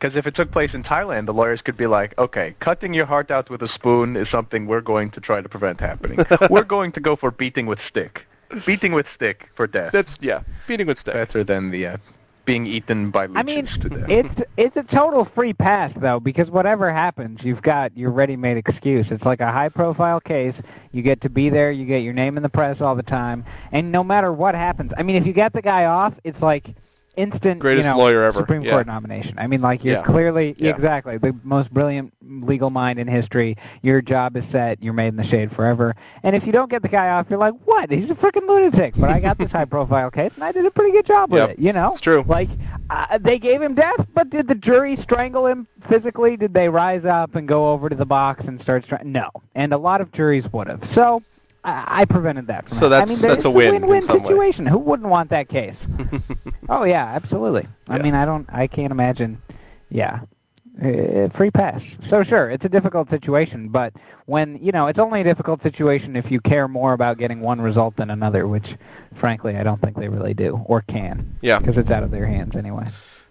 Because if it took place in Thailand, the lawyers could be like, okay, cutting your heart out with a spoon is something we're going to try to prevent happening. we're going to go for beating with stick. Beating with stick for death.
That's yeah, beating with stick.
better than the uh, being eaten by leeches
I mean,
to death.
it's it's a total free pass though, because whatever happens, you've got your ready-made excuse. It's like a high-profile case. You get to be there. You get your name in the press all the time, and no matter what happens, I mean, if you get the guy off, it's like instant,
Greatest
you know,
lawyer ever.
Supreme
Yeah.
Court nomination. I mean, like you're
Yeah.
clearly
Yeah.
exactly the most brilliant legal mind in history. Your job is set. You're made in the shade forever. And if you don't get the guy off, you're like, what? He's a freaking lunatic. But I got this high-profile case, and I did a pretty good job with
Yep.
it. You know,
It's true.
like uh, they gave him death, but did the jury strangle him physically? Did they rise up and go over to the box and start? Str- no, and a lot of juries would have. So I, I prevented that. From
So
happening. I
that's-
mean,
that's a win in
win-win
some way.
situation. Who wouldn't want that case? oh yeah, absolutely. I mean, I don't. I can't imagine. Yeah. Uh, free pass. So sure, it's a difficult situation, but when you know, it's only a difficult situation if you care more about getting one result than another, which, frankly, I don't think they really do or can.
Yeah.
Because it's out of their hands anyway.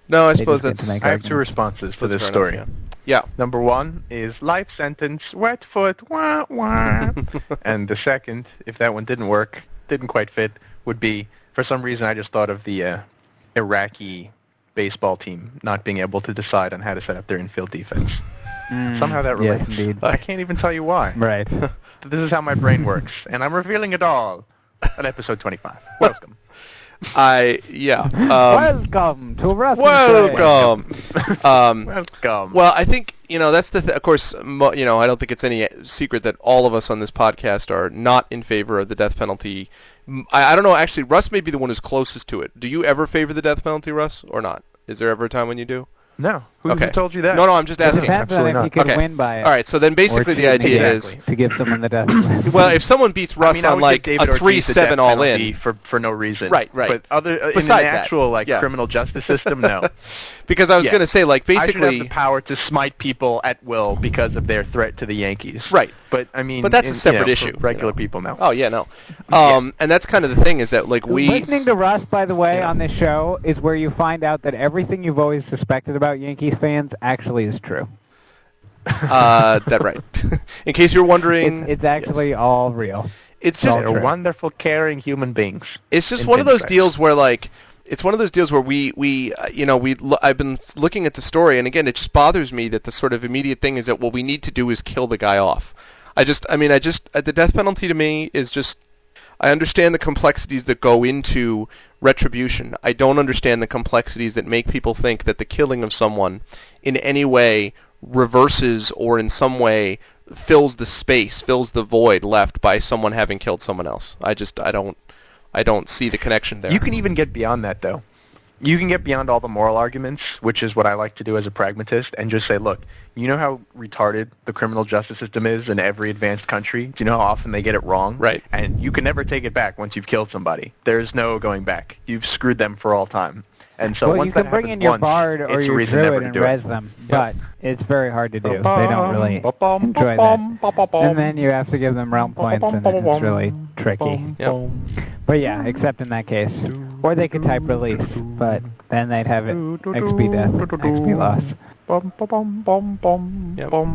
No, I
They
suppose
just get to
that's
I have two responses for this story.
enough, yeah.
Yeah, number one is life sentence, wet foot, wah, wah. and the second, if that one didn't work, didn't quite fit, would be, for some reason I just thought of the uh, Iraqi baseball team not being able to decide on how to set up their infield defense. Somehow that
Mm, yes,
relates.
indeed.
I can't even tell you why.
Right.
This is how my brain works, and I'm revealing it all at episode 25. Welcome.
I yeah. Um,
Welcome to Wrestling Day.
welcome. Um,
Welcome.
well, I think you know that's the th- of course mo- you know I don't think it's any secret that all of us on this podcast are not in favor of the death penalty. I don't know actually. Russ may be the one who's closest to it. Do you ever favor the death penalty, Russ, or not? Is there ever a time when you do?
No. Who,
okay.
who told you that?
No, no. I'm just
It
asking.
depends on
Absolutely
if
not.
you can
Okay.
win by it.
All right. So then basically
Or
the idea
Exactly.
is
to give someone the death penalty.
well, if someone beats Russ
I mean,
on like
give David
a
three-seven
all-in
for for no reason.
Right, right.
But other uh, in
Beside
an
that,
actual like
yeah.
criminal justice system, no.
because I was
Yeah.
going to say like basically
I should have
basically
the power to smite people at will because of their threat to the Yankees.
Right.
But I mean,
But that's a
in- you
separate
know,
issue,
for
you
Regular
know.
people, no.
Oh yeah, no. Um, and that's kind of the thing is that like we
Listening to Russ, by the way, on this show is where you find out that everything you've always suspected about Yankees fans actually is true.
uh, that right. In case you're wondering,
It's, it's actually
yes.
all real.
it's just
They're wonderful, caring human beings.
it's just one of those
pinstripes.
deals where like it's one of those deals where we we uh, you know we lo- I've been looking at the story and again it just bothers me that the sort of immediate thing is that what we need to do is kill the guy off. I just I mean I just uh, the death penalty to me is just I understand the complexities that go into retribution. I don't understand the complexities that make people think that the killing of someone in any way reverses or in some way fills the space, fills the void left by someone having killed someone else. I just I don't I don't see the connection there.
You can even get beyond that, though. You can get beyond all the moral arguments, which is what I like to do as a pragmatist, and just say, look, you know how retarded the criminal justice system is in every advanced country? Do you know how often they get it wrong?
Right.
And you can never take it back once you've killed somebody. There's no going back. You've screwed them for all time. And so
well,
once
you can
that
bring in your
once,
bard or your
reason
druid and
do
res them, but it's very hard to do. They don't really enjoy that. And then you have to give them realm points, and it's really tricky.
Yep.
But yeah, except in that case. Or they could type release, but then they'd have it XP death, XP loss.
Yep.
bum,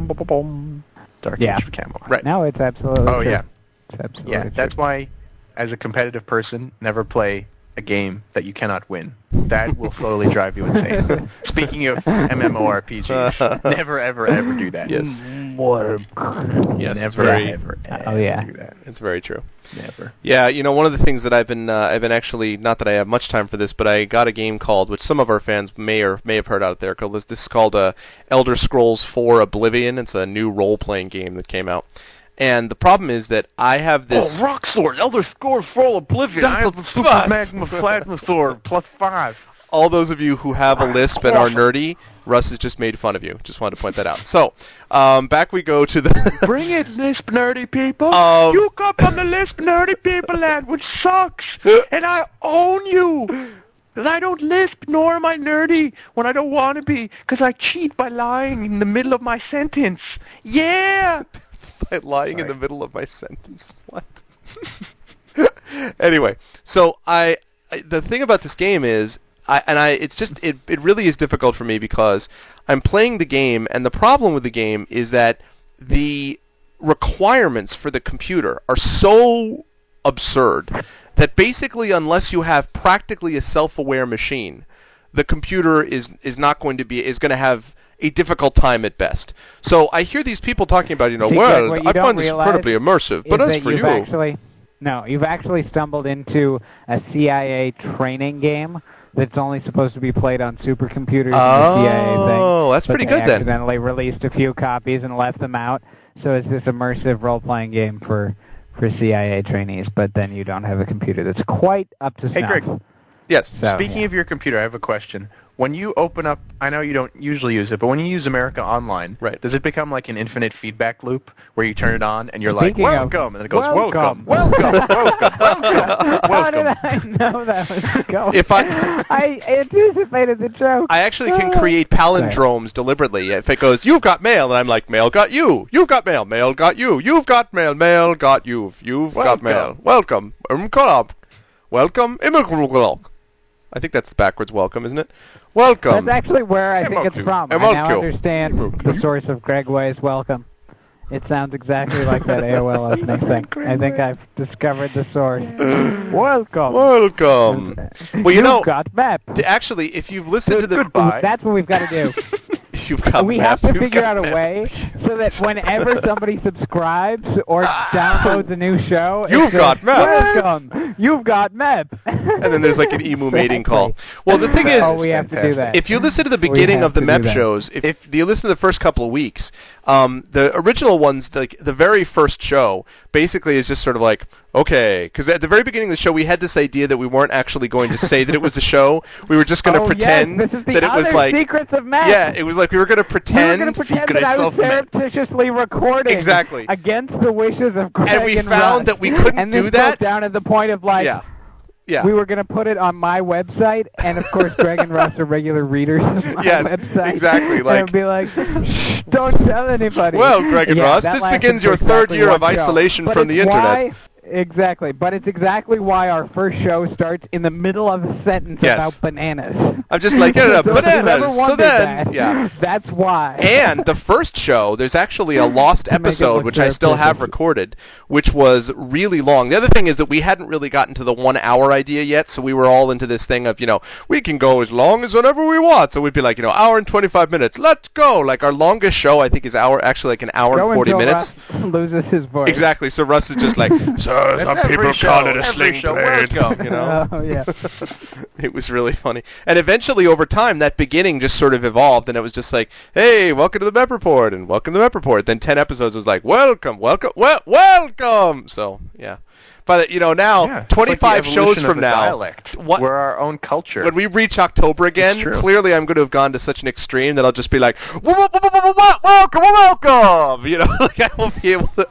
ba, ba, bum. Dark
Yeah.
Age for Camelot.
Right.
Now it's absolutely
Oh
true.
yeah,
It's absolutely
yeah.
true.
That's why, as a competitive person, never play a game that you cannot win. That will slowly drive you insane. Speaking of MMORPGs, never ever ever do that.
Yes.
More.
Yes,
never
very,
ever, ever
Oh, yeah.
do that.
it's very true.
Never.
Yeah, you know, one of the things that I've been, uh, I've been actually, not that I have much time for this, but I got a game called, which some of our fans may or may have heard out there. Called this, this is called uh, Elder Scrolls 4 Oblivion. It's a new role-playing game that came out, and the problem is that I have this.
Oh, Rock Sword, Elder Scrolls Full Oblivion. I have a Super. Magma Plasma Sword plus five.
all those of you who have a lisp and are nerdy, Russ has just made fun of you. Just wanted to point that out. So, um, back we go to the.
Bring it, Lisp nerdy people.
Um,
you come from the Lisp nerdy people land, which sucks. and I own you. And I don't lisp, nor am I nerdy when I don't want to be, because I cheat by lying in the middle of my sentence. Yeah!
By lying in the middle of my sentence. What? anyway, so I, I the thing about this game is I and I it's just it it really is difficult for me because I'm playing the game and the problem with the game is that the requirements for the computer are so absurd that basically unless you have practically a self-aware machine the computer is is not going to be is going to have a difficult time at best. So I hear these people talking about, you know,
See,
well,
what you
I find this incredibly immersive, but as for
you've
you,
actually no, you've actually stumbled into a CIA training game that's only supposed to be played on supercomputers in the CIA thing.
Oh, that's pretty
they
good then.
accidentally released a few copies and left them out. So it's this immersive role-playing game for for CIA trainees, but then you don't have a computer that's quite up to
Hey. Greg.
yes.
So,
Speaking
yeah.
of your computer, I have a question. When you open up, I know you don't usually use it, but when you use America Online,
Right.
does it become like an infinite feedback loop where you turn it on and you're like,
Speaking of-
welcome, and it goes,
welcome.
welcome, welcome, welcome, welcome,
How did. I know that was going?
If I-
I anticipated the joke.
I actually can create palindromes deliberately. If it goes, you've got mail, and I'm like, mail got you. You've got mail. Mail got you. You've got mail. Mail got you. You've got mail.
Welcome.
mail. Welcome. Welcome. Welcome. I think that's the backwards welcome, isn't it? Welcome.
That's actually where I think it's from. I now understand the source of Greg Way's welcome. It sounds exactly like that AOL opening thing. I think I've discovered the source. welcome.
Welcome. Well, you
You've
know,
got map.
actually, if you've listened to the,
Goodbye.
That's what we've got to do.
you've got
we
map.
have to
You've
figure out a way so that whenever somebody subscribes or ah. downloads a new show,
You've got map.
Welcome. You've got map.
And then there's like an emu mating call. Well, the thing is,
oh, we have to do that.
if you listen to the beginning of the MEP shows, if, if you listen to the first couple of weeks, um, the original ones, like the very first show, basically is just sort of like, okay, because at the very beginning of the show, we had this idea that we weren't actually going to say that it was a show. We were just going to
oh,
pretend
yes, this is the
that it was like,
secrets of map.
yeah, it was like we were going to pretend.
We were
pretend.
going to pretend that I was
of map.
surreptitiously recording
Exactly.
against the wishes of Greg
and we
and
found
Russ.
that we couldn't
and
do that.
down at the point of like
yeah, yeah.
we were going to put it on my website, and of course Greg and Russ are regular readers of my
Yes,
website.
exactly,
and
like-
it'd be like, Shh, don't tell anybody.
Well, Greg and
Yeah,
Russ, this begins your third
exactly
year of
show.
isolation
But
from the internet.
why- Exactly, but it's exactly why our first show starts in the middle of a sentence
Yes.
about bananas.
I'm just like, yeah,
So if you've ever
bananas. So then,
that,
yeah.
that's why.
And the first show, there's actually a lost
To make it
episode which I still have recorded, which was really long. The other thing is that we hadn't really gotten to the one hour idea yet, so we were all into this thing of, you know, we can go as long as whenever we want. So we'd be like, you know, hour and 25 minutes, let's go. Like our longest show, I think, is hour, actually like an hour
Go
and 40
until
minutes.
Russ loses his voice.
Exactly. So Russ is just like, so some
Every
people
show,
call it a
every
sling
show,
blade.
welcome.
You know?
Oh yeah.
it was really funny. And eventually, over time, that beginning just sort of evolved, and it was just like, "Hey, welcome to the Mep Report," and "Welcome to the Mep Report." Then ten episodes was like, "Welcome, welcome, well, welcome." So yeah, but you know now,
Yeah,
twenty-five
like
shows from
of
now,
dialect.
what-
We're our own culture.
when we reach October again, clearly I'm going to have gone to such an extreme that I'll just be like, "Wel- wel- wel- wel- wel- "Welcome, welcome," you know, like I won't be able to.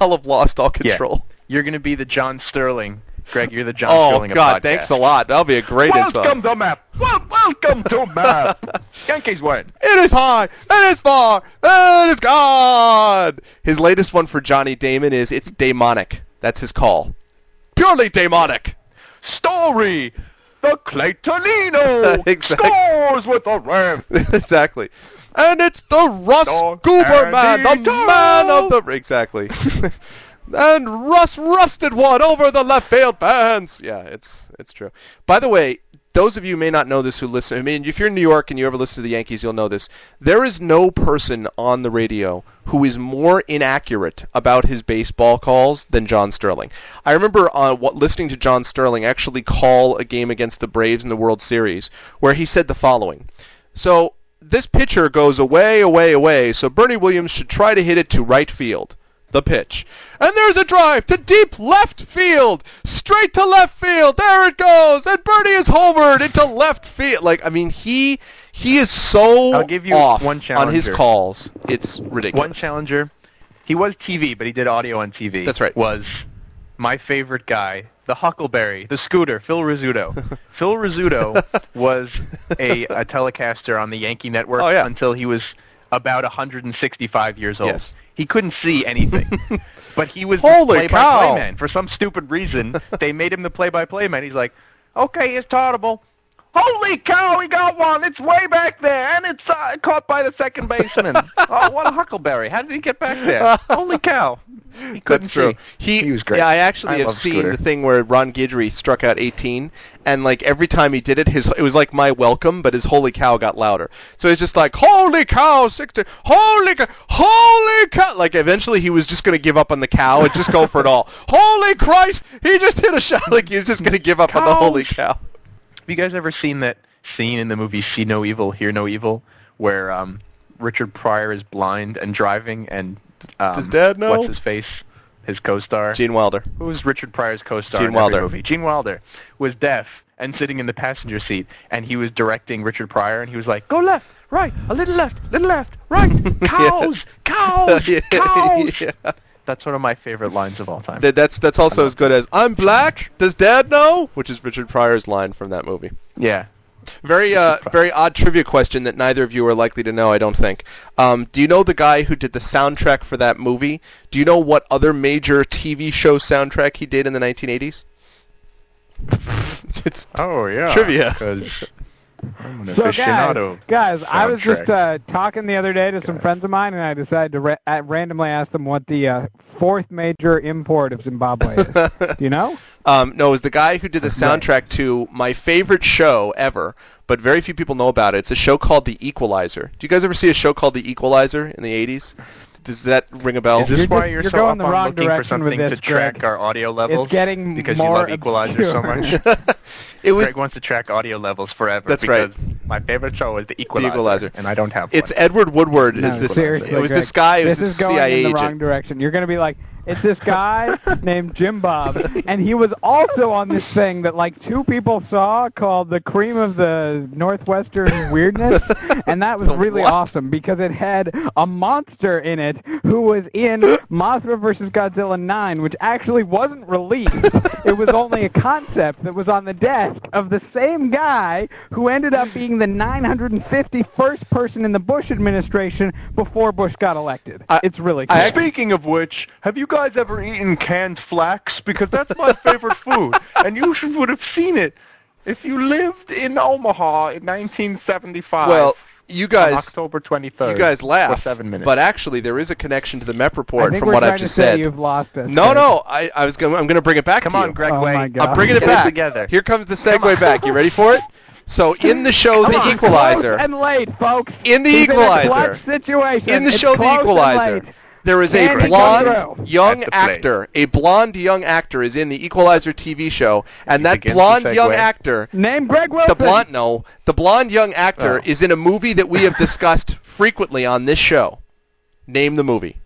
I'll have lost all
Yeah.
control.
You're going to be the John Sterling. Greg, you're the John
Oh
Sterling of
God,
podcasts.
thanks a lot. That'll be a great intro.
Welcome to map. Wel- welcome to map. Yankees win.
It is high. It is far. It is God. His latest one for Johnny Damon is it's demonic. That's his call. Purely demonic.
Story. The Claytonino
Exactly.
scores with the Rams.
exactly. And it's the Russ
Dog
Goober man,
the
the man of the exactly. And Russ rusted one over the left field fence. Yeah, it's it's true. By the way, those of you may not know this who listen, I mean, if you're in New York and you ever listen to the Yankees, you'll know this. There is no person on the radio who is more inaccurate about his baseball calls than John Sterling. I remember uh, what, listening to John Sterling actually call a game against the Braves in the World Series, where he said the following. So this pitcher goes away, away, away, so Bernie Williams should try to hit it to right field the pitch. And there's a drive to deep left field. Straight to left field. There it goes. And Bernie is homered into left field. Like I mean he he is so
I'll give you
off
one
on his calls. It's ridiculous.
One challenger. He was TV, but he did audio on TV.
That's right.
Was my favorite guy, the Huckleberry, the scooter, Phil Rizzuto. Phil Rizzuto was a, a telecaster on the Yankee Network
Oh, yeah.
until he was about 165 years old.
Yes.
He couldn't see anything. but he was
Holy
the play-by-play man. For some stupid reason, they made him the play-by-play man. He's like, okay, it's audible. Holy cow, he got one. It's way back there, and it's uh, caught by the second baseman. oh, what a huckleberry. How did he get back there? Holy cow.
That's true. He,
He was great.
Yeah, I actually
I
have seen
Scooter.
the thing where Ron Guidry struck out 18, and like every time he did it, his it was like my welcome, but his holy cow got louder. So he's just like holy cow, 60, holy cow, holy cow. Like eventually he was just gonna give up on the cow and just go for it all. Holy Christ, he just hit a shot. Like he was just gonna give up on the holy cow.
Have you guys ever seen that scene in the movie See No Evil, Hear No Evil, where um, Richard Pryor is blind and driving, and um,
Does Dad know?
What's his face? His co-star.
Gene Wilder.
Who was Richard Pryor's co-star
Gene
in
Wilder.
every movie? Gene Wilder was deaf and sitting in the passenger seat, and he was directing Richard Pryor, and he was like, "Go left, right, a little left, little left, right, cows, cows,
Yeah,
cows."
yeah.
That's one of my favorite lines of all time.
That, that's that's also as good as I'm black. Does Dad know? Which is Richard Pryor's line from that movie.
yeah.
Very, uh, very odd trivia question that neither of you are likely to know. I don't think. Um, do you know the guy who did the soundtrack for that movie? Do you know what other major TV show soundtrack he did in the 1980s? it's
Oh yeah.
Trivia.
Because I'm an
So guys,
aficionado.
guys, I was just uh, talking the other day to some friends of mine, and I decided to ra- uh, randomly ask them what the uh, fourth major import of Zimbabwe is. Do you know?
Um, no, it was the guy who did the soundtrack to my favorite show ever, but very few people know about it. It's a show called The Equalizer. Do you guys ever see a show called The Equalizer in the 80s? Does that ring a bell?
Is this
You're
why
just-
you're,
you're
so
going
up
the
on
wrong
looking for
direction with
something
this,
to track
Greg.
our audio levels?
getting
because
more
you love Equalizer so much.
it was
Greg wants to track audio levels forever.
That's
because
right.
My favorite show is The Equalizer.
Equalizer.
and I don't have One. It's.
Edward Woodward.
No,
is this?
seriously,
it was
Greg,
this guy. It was
this
this
is going
CIA
in the
agent.
wrong direction. You're going to be like, it's this guy named Jim Bob, and he was also on this thing that like two people saw called the Cream of the Northwestern Weirdness, and that was
The
really
what?
awesome because it had a monster in it who was in Mothra vs. Godzilla 9, which actually wasn't released. it was only a concept that was on the desk of the same guy who ended up being the 951st person in the Bush administration before Bush got elected.
I-
it's really cool.
I
Speaking of which, have you guys ever eaten canned flax? Because that's my favorite food, and you should would have seen it if you lived in Omaha in 1975.
Well, you
on
guys,
October 23rd.
you guys laugh,
For seven minutes.
but actually there is a connection to the MEP
I
report
think
from
we're
what I've just
to say
said.
you've lost us.
No,
Greg.
no, I, I was going. I'm going to bring it back
Come
to
on,
you.
Greg
Oh
Way.
my God.
I'm bringing it
Get it
back.
together.
Here comes the segue back. You ready for it? So in the show,
Come
The
on,
Equalizer,
Close and late, folks.
In The
He's in a
Equalizer.
clutch situation.
in the
It's
show The
close and
Equalizer,
late.
There is
Can
a blonde
through?
young
That's the play.
actor. A blonde young actor is in the Equalizer TV show, and
He
that blonde young actor
Name Greg Wilson.
the blonde no the blonde young actor
Oh.
is in a movie that we have discussed frequently on this show name the movie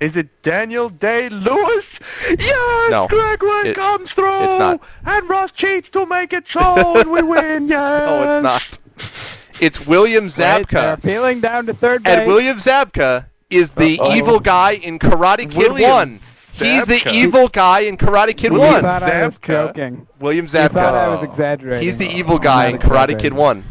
Is it Daniel Day Lewis? Yes,
No.
Greg Way
It-
comes through.
it's not.
And Ross cheats to make it so, and we win. Yes.
no it's not it's william
Right, they're
zabka
down to third base.
and william zabka is the
Uh-oh.
evil guy in karate kid
William
1 he's the evil guy in karate kid
You
William
1
thought I was
Zabka.
joking.
william
You thought I was exaggerating.
he's the evil guy in karate kid 1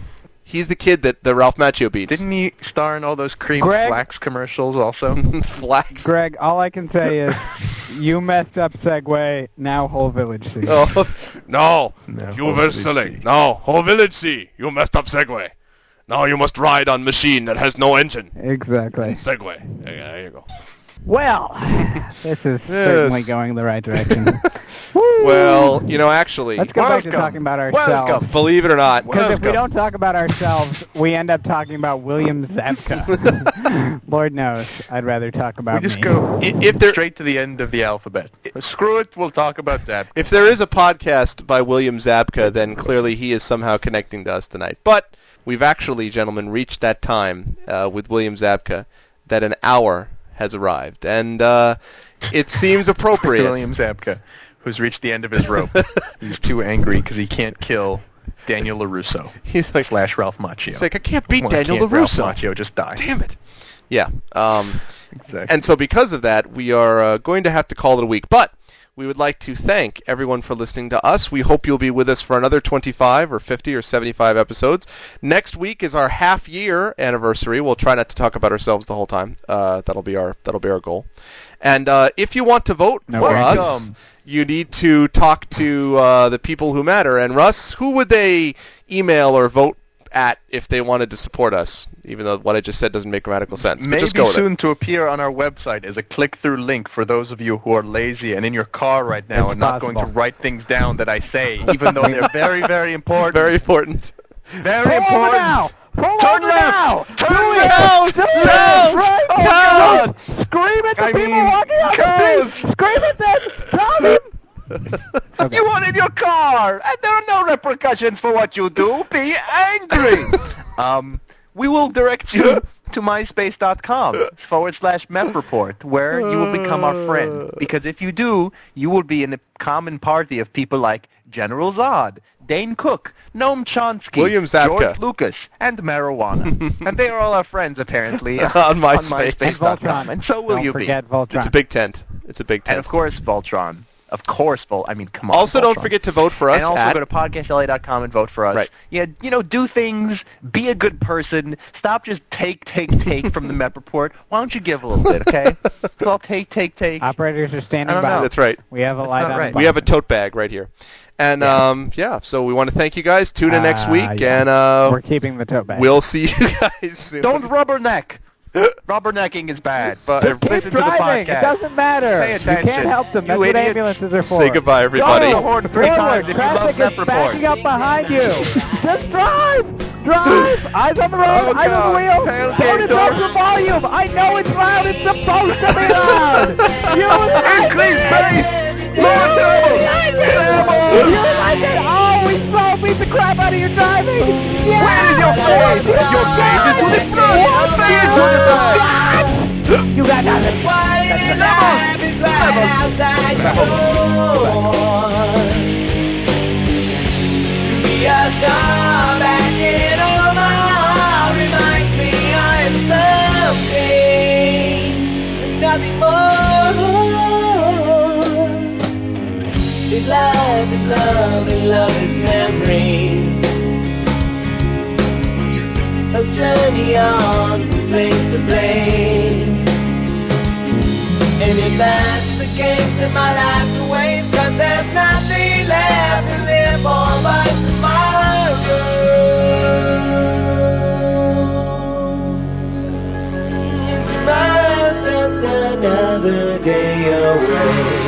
he's the kid that the ralph macchio beats
Didn't he star in all those cream
Greg?
flax commercials also?
flax
Greg, all I can say is you messed up Segway. Now whole village sees.
oh
No,
No,
you
whole
were
village
silly. No, whole village see. You messed up Segway. Now you must ride on machine that has no engine.
Exactly.
Segway. There, there you go.
Well, this is certainly going the right direction.
Well, you know, actually,
Let's go back to talking about ourselves.
Welcome.
believe it or not,
Because if we don't talk about ourselves, we end up talking about William Zabka. Lord knows, I'd rather talk about
We just
me.
go
i- if there
straight to the end of the alphabet. Screw it, we'll talk about that.
if there is a podcast by William Zabka, then clearly he is somehow connecting to us tonight. But we've actually, gentlemen, reached that time uh, with William Zabka that an hour has arrived, and uh, it seems appropriate.
William Zabka, who's reached the end of his rope. He's too angry because he can't kill Daniel LaRusso
He's like,
Flash Ralph Macchio.
he's like, I can't beat
Well,
Daniel
can't Ralph
LaRusso.
Macchio just died.
Damn it. Yeah. Um,
Exactly.
And so because of that, we are uh, going to have to call it a week. But we would like to thank everyone for listening to us. We hope you'll be with us for another 25 or 50 or 75 episodes. Next week is our half year anniversary. We'll try not to talk about ourselves the whole time. Uh, that'll be our that'll be our goal. And uh, if you want to vote
No
for us,
Welcome.
you need to talk to uh, the people who matter. And Russ, who would they email or vote at if they wanted to support us? Even though what I just said doesn't make grammatical sense. But
Maybe
just go with it.
soon to appear on our website as a click-through link for those of you who are lazy and in your car right now
It's
and not going to write things down that I say, even though they're very, very important.
Very important.
very
Pull over
important.
now! Pull
Turn
over
left!
now!
Turn
Do it!
left!
Do it!
Left!
Right!
Oh, God!
God! Scream at the
I
people
mean,
walking on the street! Scream at them! Tell them! Okay.
You want in your car, and there are no repercussions for what you do. Be angry. um, we will direct you to myspace.com forward slash mep report, where you will become our friend. Because if you do, you will be in a common party of people like General Zod, Dane Cook, Noam Chomsky,
William Zabka.
George Lucas, and marijuana. and they are all our friends, apparently,
On
on
MySpace.
MySpace.com.
Voltron.
And so will
Don't
you
forget
be.
Voltron.
It's a big tent. It's a big tent.
And of course, Voltron. Of course, Vol. I mean, come on.
also, don't
Voltron.
forget to vote for us
and also
at
go to podcastla.com and vote for us.
Right.
Yeah, you know, do things. Be a good person. Stop just take, take, take from the MEP report. Why don't you give a little bit, okay? It's all take, take, take.
Operators are standing by.
know.
That's right.
We have a light
not
on
right.
the
We have a
bottom.
tote bag right here. And um, yeah, so we want to thank you guys. Tune in next
Uh,
week,
yeah.
and uh,
We're keeping the tote bag.
we'll see you guys soon.
Don't rubberneck. Rubbernecking is bad.
But-
Keep
listen to the
driving. It doesn't matter.
Pay
You can't help them.
You
That's what
idiot.
ambulances are for.
Say goodbye, everybody.
Go! horn three times if you love
Traffic is backing up behind you. Just drive. Drive. Eyes on the road.
Oh,
eyes on the wheel. It up the volume. I know it's loud. It's supposed to be loud. You like
Increase
it.
pace. Turbo.
like it. You like it. We slow beat the crap out of your driving. Yeah.
Where is your face? Your face is to the front. Face to the back.
You got nothing.
What in life is right outside your door? To be a star life is love and love is memories, a journey on from place to place. And if that's the case, then my life's a waste Cause there's nothing left to live for but tomorrow. And tomorrow's just another day away